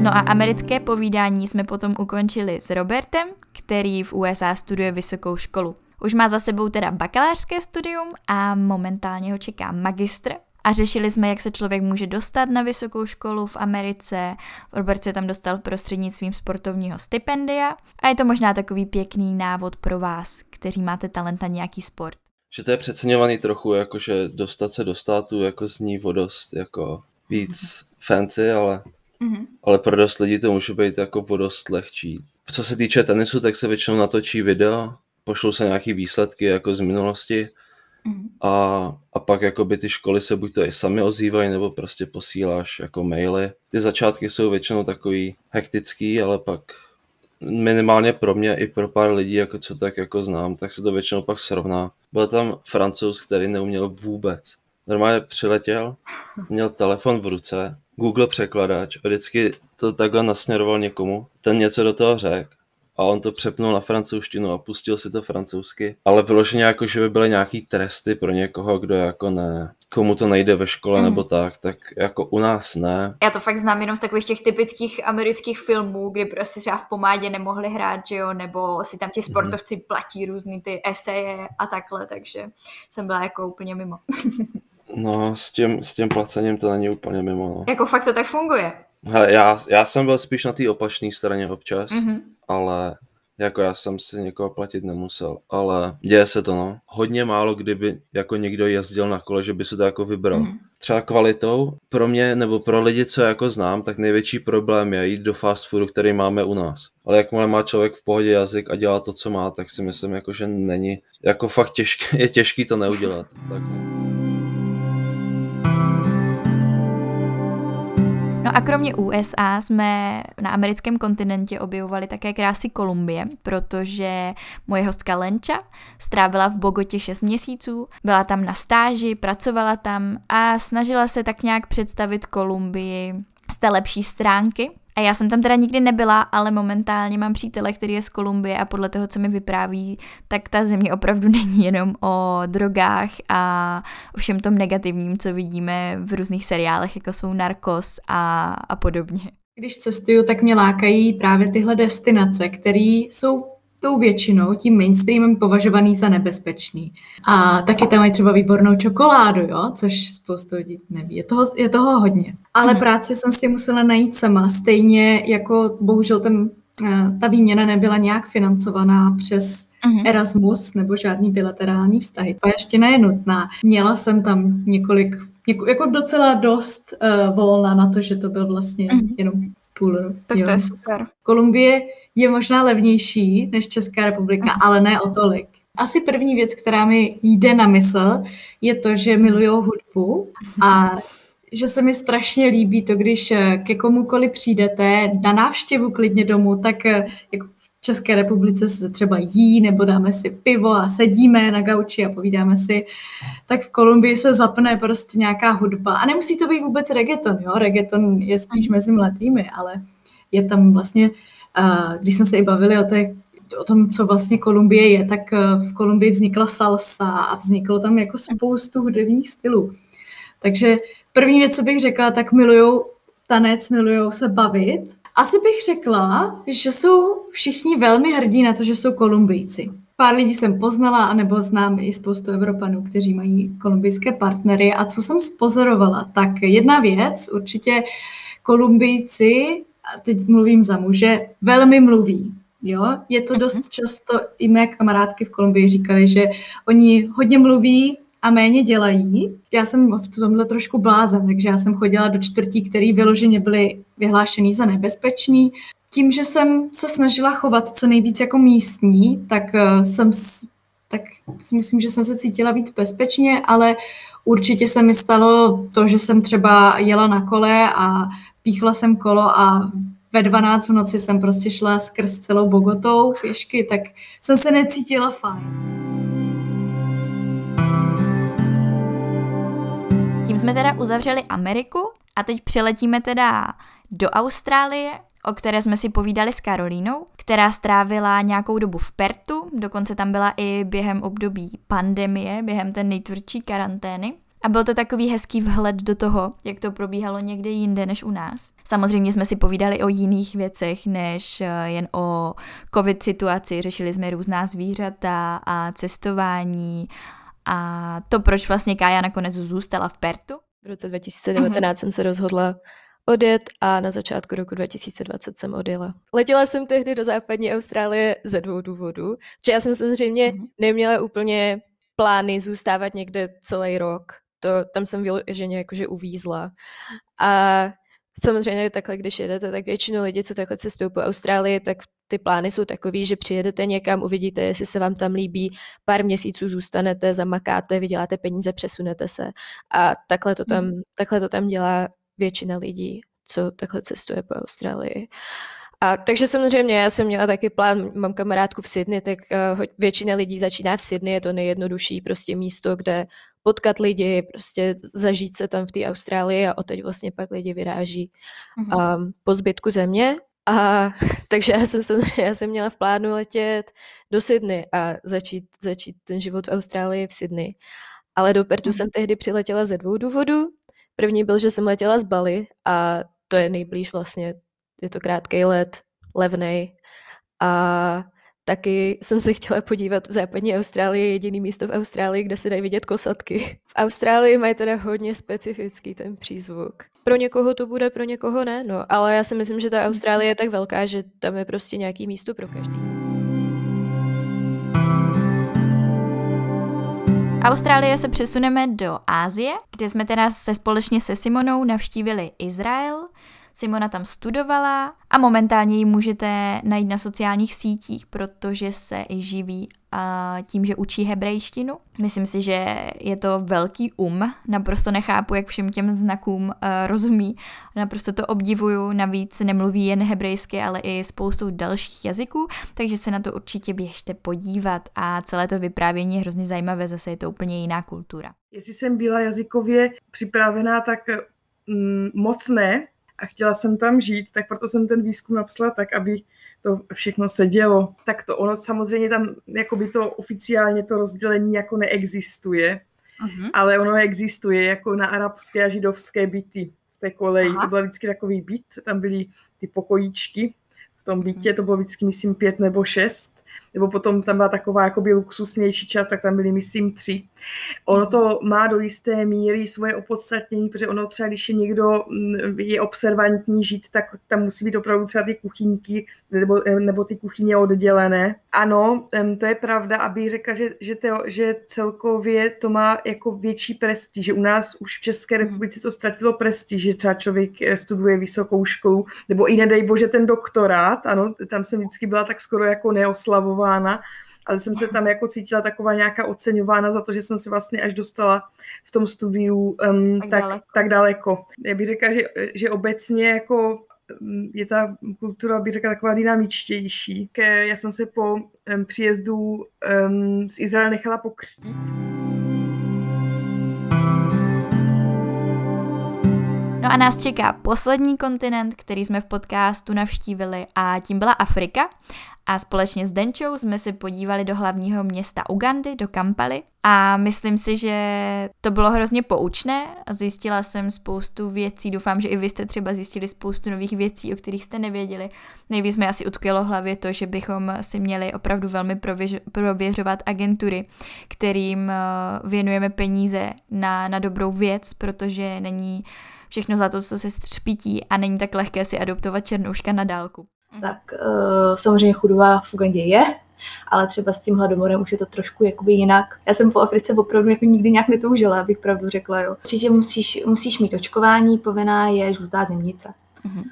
No a americké povídání jsme potom ukončili s Robertem, který v USA studuje vysokou školu. Už má za sebou teda bakalářské studium a momentálně ho čeká magistr. A řešili jsme, jak se člověk může dostat na vysokou školu v Americe. Robert se tam dostal prostřednictvím sportovního stipendia a je to možná takový pěkný návod pro vás, kteří máte talent na nějaký sport. Že to je přeceňovaný trochu, jakože dostat se do státu jako zní vodost jako víc fancy, ale, mm-hmm. ale pro dost lidí to může být jako vodost lehčí. Co se týče tenisu, tak se většinou natočí video, pošlou se nějaký výsledky jako z minulosti mm. a, a pak jakoby ty školy se buď to i sami ozývají, nebo prostě posíláš jako maily. Ty začátky jsou většinou takový hektický, ale pak minimálně pro mě i pro pár lidí, jako co tak jako znám, tak se to většinou pak srovná. Byl tam francouz, který neuměl vůbec. Normálně přiletěl, měl telefon v ruce, Google překladač a vždycky to takhle nasměroval někomu. Ten něco do toho řekl a on to přepnul na francouzštinu a pustil si to francouzsky. Ale vyloženě jako, že by byly nějaký tresty pro někoho, kdo jako ne, komu to nejde ve škole mm. nebo tak, tak jako u nás ne. Já to fakt znám jenom z takových těch typických amerických filmů, kdy prostě třeba v pomádě nemohli hrát, že jo, nebo si tam ti mhm. sportovci mm. platí různý ty eseje a takhle, takže jsem byla jako úplně mimo. no, s tím, s tím placením to není úplně mimo. No. Jako fakt to tak funguje. He, já, já jsem byl spíš na té opačné straně občas, mm-hmm. Ale jako já jsem si někoho platit nemusel, ale děje se to, no. Hodně málo, kdyby jako někdo jezdil na kole, že by se to jako vybral. Mm. Třeba kvalitou, pro mě nebo pro lidi, co jako znám, tak největší problém je jít do fast foodu, který máme u nás. Ale jakmile má člověk v pohodě jazyk a dělá to, co má, tak si myslím, jako, že není, jako fakt těžké, je těžký to neudělat. Tak, no. No a kromě USA jsme na americkém kontinentě objevovali také krásy Kolumbie, protože moje hostka Lenča strávila v Bogotě 6 měsíců, byla tam na stáži, pracovala tam a snažila se tak nějak představit Kolumbii z té lepší stránky, a já jsem tam teda nikdy nebyla, ale momentálně mám přítele, který je z Kolumbie a podle toho, co mi vypráví, tak ta země opravdu není jenom o drogách a o všem tom negativním, co vidíme v různých seriálech, jako jsou Narcos a, a podobně. Když cestuju, tak mě lákají právě tyhle destinace, které jsou tou většinou, tím mainstreamem považovaný za nebezpečný. A taky tam mají třeba výbornou čokoládu, jo? což spoustu lidí neví. Je toho, je toho hodně. Ale hmm. práci jsem si musela najít sama, stejně jako bohužel ten, eh, ta výměna nebyla nějak financovaná přes hmm. Erasmus nebo žádný bilaterální vztahy. To ještě nenutná. Měla jsem tam několik, něko, jako docela dost uh, volna na to, že to byl vlastně hmm. jenom půl roku. Tak jo. to je super. Kolumbie je možná levnější než Česká republika, ale ne o tolik. Asi první věc, která mi jde na mysl, je to, že miluju hudbu a že se mi strašně líbí to, když ke komukoli přijdete na návštěvu klidně domů, tak jako v České republice se třeba jí, nebo dáme si pivo a sedíme na gauči a povídáme si, tak v Kolumbii se zapne prostě nějaká hudba. A nemusí to být vůbec reggaeton, jo? Reggaeton je spíš mezi mladými, ale je tam vlastně když jsme se i bavili o, té, o tom, co vlastně Kolumbie je, tak eh, v Kolumbii vznikla salsa a vzniklo tam jako spoustu hudebních stylů. Takže první věc, co bych řekla, tak milují tanec, milují se bavit. Asi bych řekla, že jsou všichni velmi hrdí na to, že jsou Kolumbijci. Pár lidí jsem poznala, anebo znám i spoustu Evropanů, kteří mají kolumbijské partnery. A co jsem spozorovala, tak jedna věc, určitě Kolumbijci a teď mluvím za muže, velmi mluví. Jo? Je to dost mhm. často, i mé kamarádky v Kolumbii říkali, že oni hodně mluví a méně dělají. Já jsem v tomhle trošku blázen, takže já jsem chodila do čtvrtí, které vyloženě byly vyhlášený za nebezpečný. Tím, že jsem se snažila chovat co nejvíc jako místní, tak eh, jsem tak si myslím, že jsem se cítila víc bezpečně, ale určitě se mi stalo to, že jsem třeba jela na kole a píchla jsem kolo a ve 12 v noci jsem prostě šla skrz celou Bogotou pěšky, tak jsem se necítila fajn. Tím jsme teda uzavřeli Ameriku a teď přeletíme teda do Austrálie, o které jsme si povídali s Karolínou, která strávila nějakou dobu v Pertu, dokonce tam byla i během období pandemie, během té nejtvrdší karantény. A byl to takový hezký vhled do toho, jak to probíhalo někde jinde než u nás. Samozřejmě jsme si povídali o jiných věcech, než eh, jen o covid situaci. Řešili jsme různá zvířata a cestování a to, proč vlastně Kája nakonec zůstala v Pertu. V roce 2019 uh-huh. jsem se rozhodla odjet a na začátku roku 2020 jsem odjela. Letěla jsem tehdy do západní Austrálie ze dvou důvodů, že já jsem samozřejmě uh-huh. neměla úplně plány zůstávat někde celý rok to, tam jsem vyloženě jakože uvízla. A samozřejmě takhle, když jedete, tak většinou lidi, co takhle cestují po Austrálii, tak ty plány jsou takový, že přijedete někam, uvidíte, jestli se vám tam líbí, pár měsíců zůstanete, zamakáte, vyděláte peníze, přesunete se. A takhle to tam, hmm. takhle to tam dělá většina lidí, co takhle cestuje po Austrálii. A takže samozřejmě já jsem měla taky plán, mám kamarádku v Sydney, tak uh, většina lidí začíná v Sydney, je to nejjednodušší prostě místo, kde potkat lidi, prostě zažít se tam v té Austrálii a odteď vlastně pak lidi vyráží mm-hmm. um, po zbytku země. A takže já jsem, já jsem měla v plánu letět do Sydney a začít, začít ten život v Austrálii v Sydney. Ale do Pertu jsem tehdy přiletěla ze dvou důvodů. První byl, že jsem letěla z Bali a to je nejblíž vlastně, je to krátký let, levnej. A taky jsem se chtěla podívat v západní Austrálii, jediný místo v Austrálii, kde se dají vidět kosatky. V Austrálii mají teda hodně specifický ten přízvuk. Pro někoho to bude, pro někoho ne, no, ale já si myslím, že ta Austrálie je tak velká, že tam je prostě nějaký místo pro každý. Z Austrálie se přesuneme do Ázie, kde jsme teda se společně se Simonou navštívili Izrael, Simona tam studovala a momentálně ji můžete najít na sociálních sítích, protože se i živí a tím, že učí hebrejštinu. Myslím si, že je to velký um, naprosto nechápu, jak všem těm znakům uh, rozumí, naprosto to obdivuju, navíc nemluví jen hebrejsky, ale i spoustou dalších jazyků, takže se na to určitě běžte podívat. A celé to vyprávění je hrozně zajímavé, zase je to úplně jiná kultura. Jestli jsem byla jazykově připravená, tak mm, moc ne, a chtěla jsem tam žít, tak proto jsem ten výzkum napsala tak, aby to všechno se dělo. Tak to ono samozřejmě tam, jako by to oficiálně to rozdělení jako neexistuje, uh-huh. ale ono existuje jako na arabské a židovské byty v té koleji. Aha. To byl vždycky takový byt, tam byly ty pokojíčky v tom bytě, to bylo vždycky myslím pět nebo šest nebo potom tam byla taková jakoby luxusnější část, tak tam byly, myslím, tři. Ono to má do jisté míry svoje opodstatnění, protože ono třeba, když je někdo mm, je observantní žít, tak tam musí být opravdu třeba ty kuchyňky nebo, nebo ty kuchyně oddělené. Ano, to je pravda, aby řekla, že, že, to, že celkově to má jako větší prestiž, že u nás už v České hmm. republice to ztratilo prestiž, že třeba člověk eh, studuje vysokou školu, nebo i nedej bože ten doktorát, ano, tam jsem vždycky byla tak skoro jako neoslavová oceňována, ale jsem se tam jako cítila taková nějaká oceňována za to, že jsem se vlastně až dostala v tom studiu um, tak, tak, daleko. tak daleko. Já bych řekla, že, že obecně jako je ta kultura, bych řekla, taková dynamičtější. Já jsem se po um, příjezdu um, z Izraele nechala pokřtít. No a nás čeká poslední kontinent, který jsme v podcastu navštívili a tím byla Afrika a společně s Denčou jsme se podívali do hlavního města Ugandy, do Kampaly a myslím si, že to bylo hrozně poučné zjistila jsem spoustu věcí, doufám, že i vy jste třeba zjistili spoustu nových věcí, o kterých jste nevěděli. Nejvíc mi asi utkvělo hlavě to, že bychom si měli opravdu velmi prověř, prověřovat agentury, kterým eh, věnujeme peníze na, na dobrou věc, protože není všechno za to, co se střpítí a není tak lehké si adoptovat černouška na dálku. Mhm. tak uh, samozřejmě chudoba v Ugandě je, ale třeba s tím hladomorem už je to trošku jakoby jinak. Já jsem po Africe opravdu jako nikdy nějak netoužila, abych pravdu řekla. Jo. Určitě musíš, musíš mít očkování, povinná je žlutá zemnice. Mm-hmm.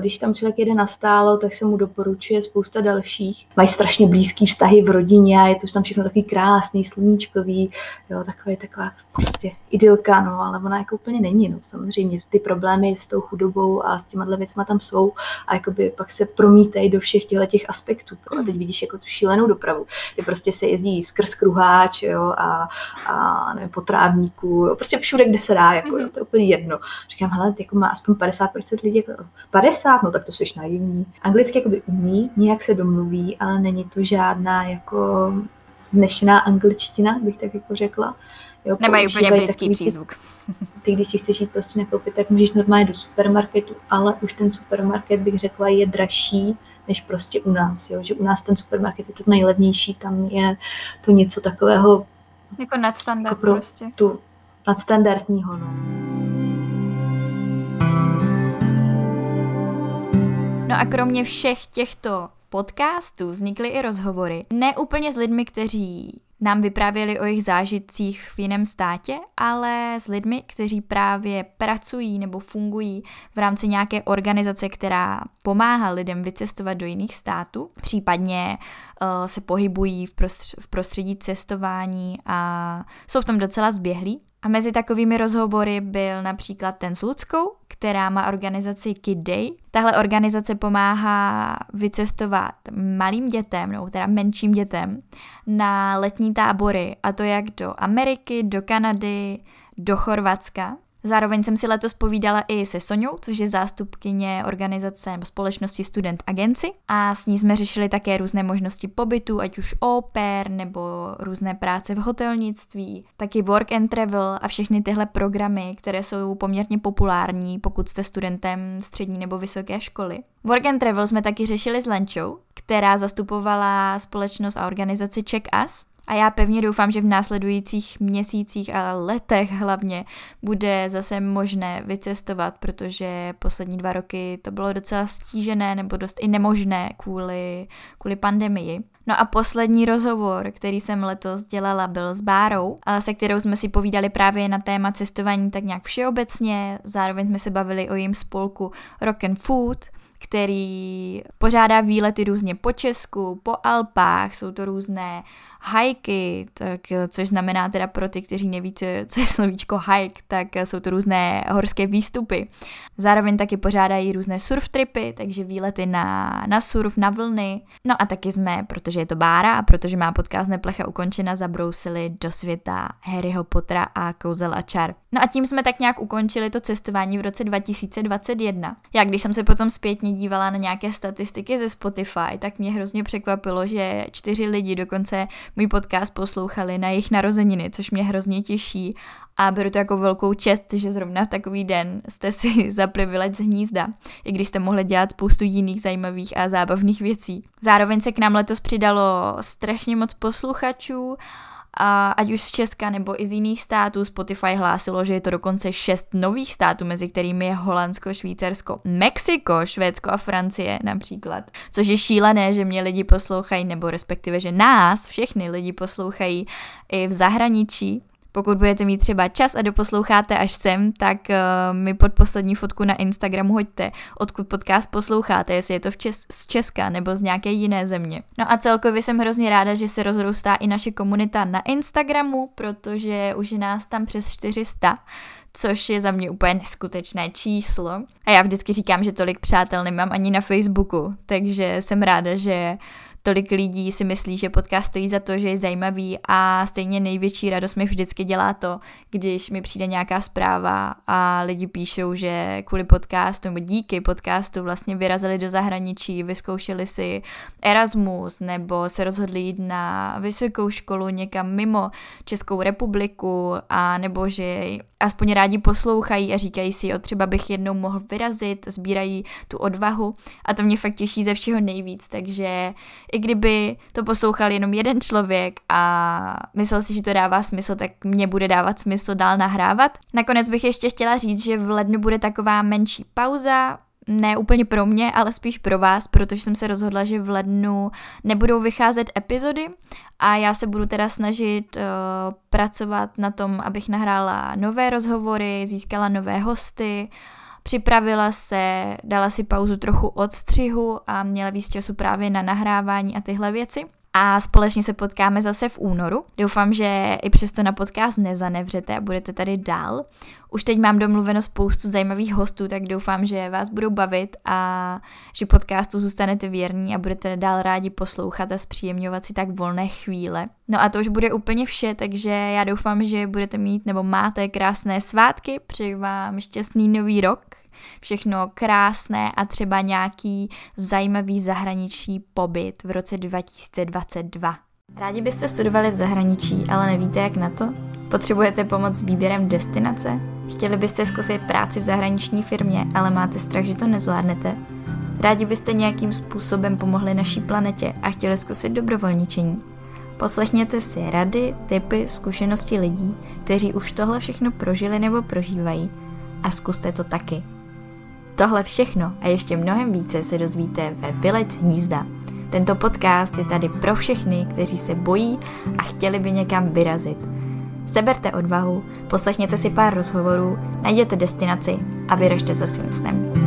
Když tam člověk jede na stálo, tak se mu doporučuje spousta dalších. Mají strašně blízký vztahy v rodině a je to tam všechno takový krásný, sluníčkový, jo, takový, taková prostě idylka, no, ale ona jako úplně není, no, samozřejmě ty problémy s tou chudobou a s těma věcma tam jsou a jakoby pak se promítají do všech těchto těch aspektů. A teď vidíš jako tu šílenou dopravu, kdy prostě se jezdí skrz kruháč, jo, a, a nevím, po trávníku, jo, prostě všude, kde se dá, jako, jo, to je úplně jedno. Říkám, hele, jako má aspoň 50% lidí, jako 50, no tak to jsi naivní. Anglicky jakoby umí, nějak se domluví, ale není to žádná jako znešená angličtina, bych tak jako řekla. Jo, Nemají úplně britský přízvuk. Ty, když si chceš jít prostě nakoupit, tak můžeš normálně do supermarketu, ale už ten supermarket, bych řekla, je dražší než prostě u nás. Jo? Že u nás ten supermarket je to nejlevnější, tam je to něco takového jako nadstandard jako pro prostě. Tu nadstandardního. No. No a kromě všech těchto podcastů vznikly i rozhovory, ne úplně s lidmi, kteří nám vyprávěli o jejich zážitcích v jiném státě, ale s lidmi, kteří právě pracují nebo fungují v rámci nějaké organizace, která pomáhá lidem vycestovat do jiných států, případně uh, se pohybují v, prostř- v prostředí cestování a jsou v tom docela zběhlí. A mezi takovými rozhovory byl například ten s Ludskou, která má organizaci Kid Day. Tahle organizace pomáhá vycestovat malým dětem, nebo teda menším dětem, na letní tábory, a to jak do Ameriky, do Kanady, do Chorvatska. Zároveň jsem si letos povídala i se Soňou, což je zástupkyně organizace nebo společnosti Student Agency a s ní jsme řešili také různé možnosti pobytu, ať už pair nebo různé práce v hotelnictví, taky work and travel a všechny tyhle programy, které jsou poměrně populární, pokud jste studentem střední nebo vysoké školy. Work and Travel jsme taky řešili s Lenčou, která zastupovala společnost a organizaci Check Us, a já pevně doufám, že v následujících měsících a letech hlavně bude zase možné vycestovat, protože poslední dva roky to bylo docela stížené nebo dost i nemožné kvůli, kvůli pandemii. No a poslední rozhovor, který jsem letos dělala, byl s Bárou, se kterou jsme si povídali právě na téma cestování tak nějak všeobecně, zároveň jsme se bavili o jejím spolku Rock and Food, který pořádá výlety různě po Česku, po Alpách, jsou to různé hajky, tak, což znamená teda pro ty, kteří neví, co je, slovíčko hike, tak jsou to různé horské výstupy. Zároveň taky pořádají různé surf tripy, takže výlety na, na surf, na vlny. No a taky jsme, protože je to Bára a protože má podcast Neplecha ukončena, zabrousili do světa Harryho Pottera a Kouzel a čar. No a tím jsme tak nějak ukončili to cestování v roce 2021. Já když jsem se potom zpětně dívala na nějaké statistiky ze Spotify, tak mě hrozně překvapilo, že čtyři lidi dokonce můj podcast poslouchali na jejich narozeniny, což mě hrozně těší a beru to jako velkou čest, že zrovna v takový den jste si zapli vylet z hnízda, i když jste mohli dělat spoustu jiných zajímavých a zábavných věcí. Zároveň se k nám letos přidalo strašně moc posluchačů, a ať už z Česka nebo i z jiných států Spotify hlásilo, že je to dokonce šest nových států, mezi kterými je Holandsko, Švýcarsko, Mexiko, Švédsko a Francie například. Což je šílené, že mě lidi poslouchají, nebo respektive, že nás, všechny lidi poslouchají i v zahraničí, pokud budete mít třeba čas a doposloucháte až sem, tak uh, mi pod poslední fotku na Instagramu hoďte, odkud podcast posloucháte, jestli je to v Čes- z Česka nebo z nějaké jiné země. No a celkově jsem hrozně ráda, že se rozrůstá i naše komunita na Instagramu, protože už je nás tam přes 400 což je za mě úplně neskutečné číslo. A já vždycky říkám, že tolik přátel nemám ani na Facebooku, takže jsem ráda, že tolik lidí si myslí, že podcast stojí za to, že je zajímavý a stejně největší radost mi vždycky dělá to, když mi přijde nějaká zpráva a lidi píšou, že kvůli podcastu nebo díky podcastu vlastně vyrazili do zahraničí, vyzkoušeli si Erasmus nebo se rozhodli jít na vysokou školu někam mimo Českou republiku a nebo že aspoň rádi poslouchají a říkají si, jo, třeba bych jednou mohl vyrazit, sbírají tu odvahu. A to mě fakt těší ze všeho nejvíc, takže i kdyby to poslouchal jenom jeden člověk a myslel si, že to dává smysl, tak mě bude dávat smysl dál nahrávat. Nakonec bych ještě chtěla říct, že v lednu bude taková menší pauza, ne úplně pro mě, ale spíš pro vás, protože jsem se rozhodla, že v lednu nebudou vycházet epizody a já se budu teda snažit uh, pracovat na tom, abych nahrála nové rozhovory, získala nové hosty, připravila se, dala si pauzu trochu od střihu a měla víc času právě na nahrávání a tyhle věci a společně se potkáme zase v únoru. Doufám, že i přesto na podcast nezanevřete a budete tady dál. Už teď mám domluveno spoustu zajímavých hostů, tak doufám, že vás budou bavit a že podcastu zůstanete věrní a budete dál rádi poslouchat a zpříjemňovat si tak volné chvíle. No a to už bude úplně vše, takže já doufám, že budete mít nebo máte krásné svátky, přeji vám šťastný nový rok všechno krásné a třeba nějaký zajímavý zahraniční pobyt v roce 2022. Rádi byste studovali v zahraničí, ale nevíte jak na to? Potřebujete pomoc s výběrem destinace? Chtěli byste zkusit práci v zahraniční firmě, ale máte strach, že to nezvládnete? Rádi byste nějakým způsobem pomohli naší planetě a chtěli zkusit dobrovolničení? Poslechněte si rady, typy, zkušenosti lidí, kteří už tohle všechno prožili nebo prožívají a zkuste to taky. Tohle všechno a ještě mnohem více se dozvíte ve Vylec hnízda. Tento podcast je tady pro všechny, kteří se bojí a chtěli by někam vyrazit. Seberte odvahu, poslechněte si pár rozhovorů, najděte destinaci a vyražte za svým snem.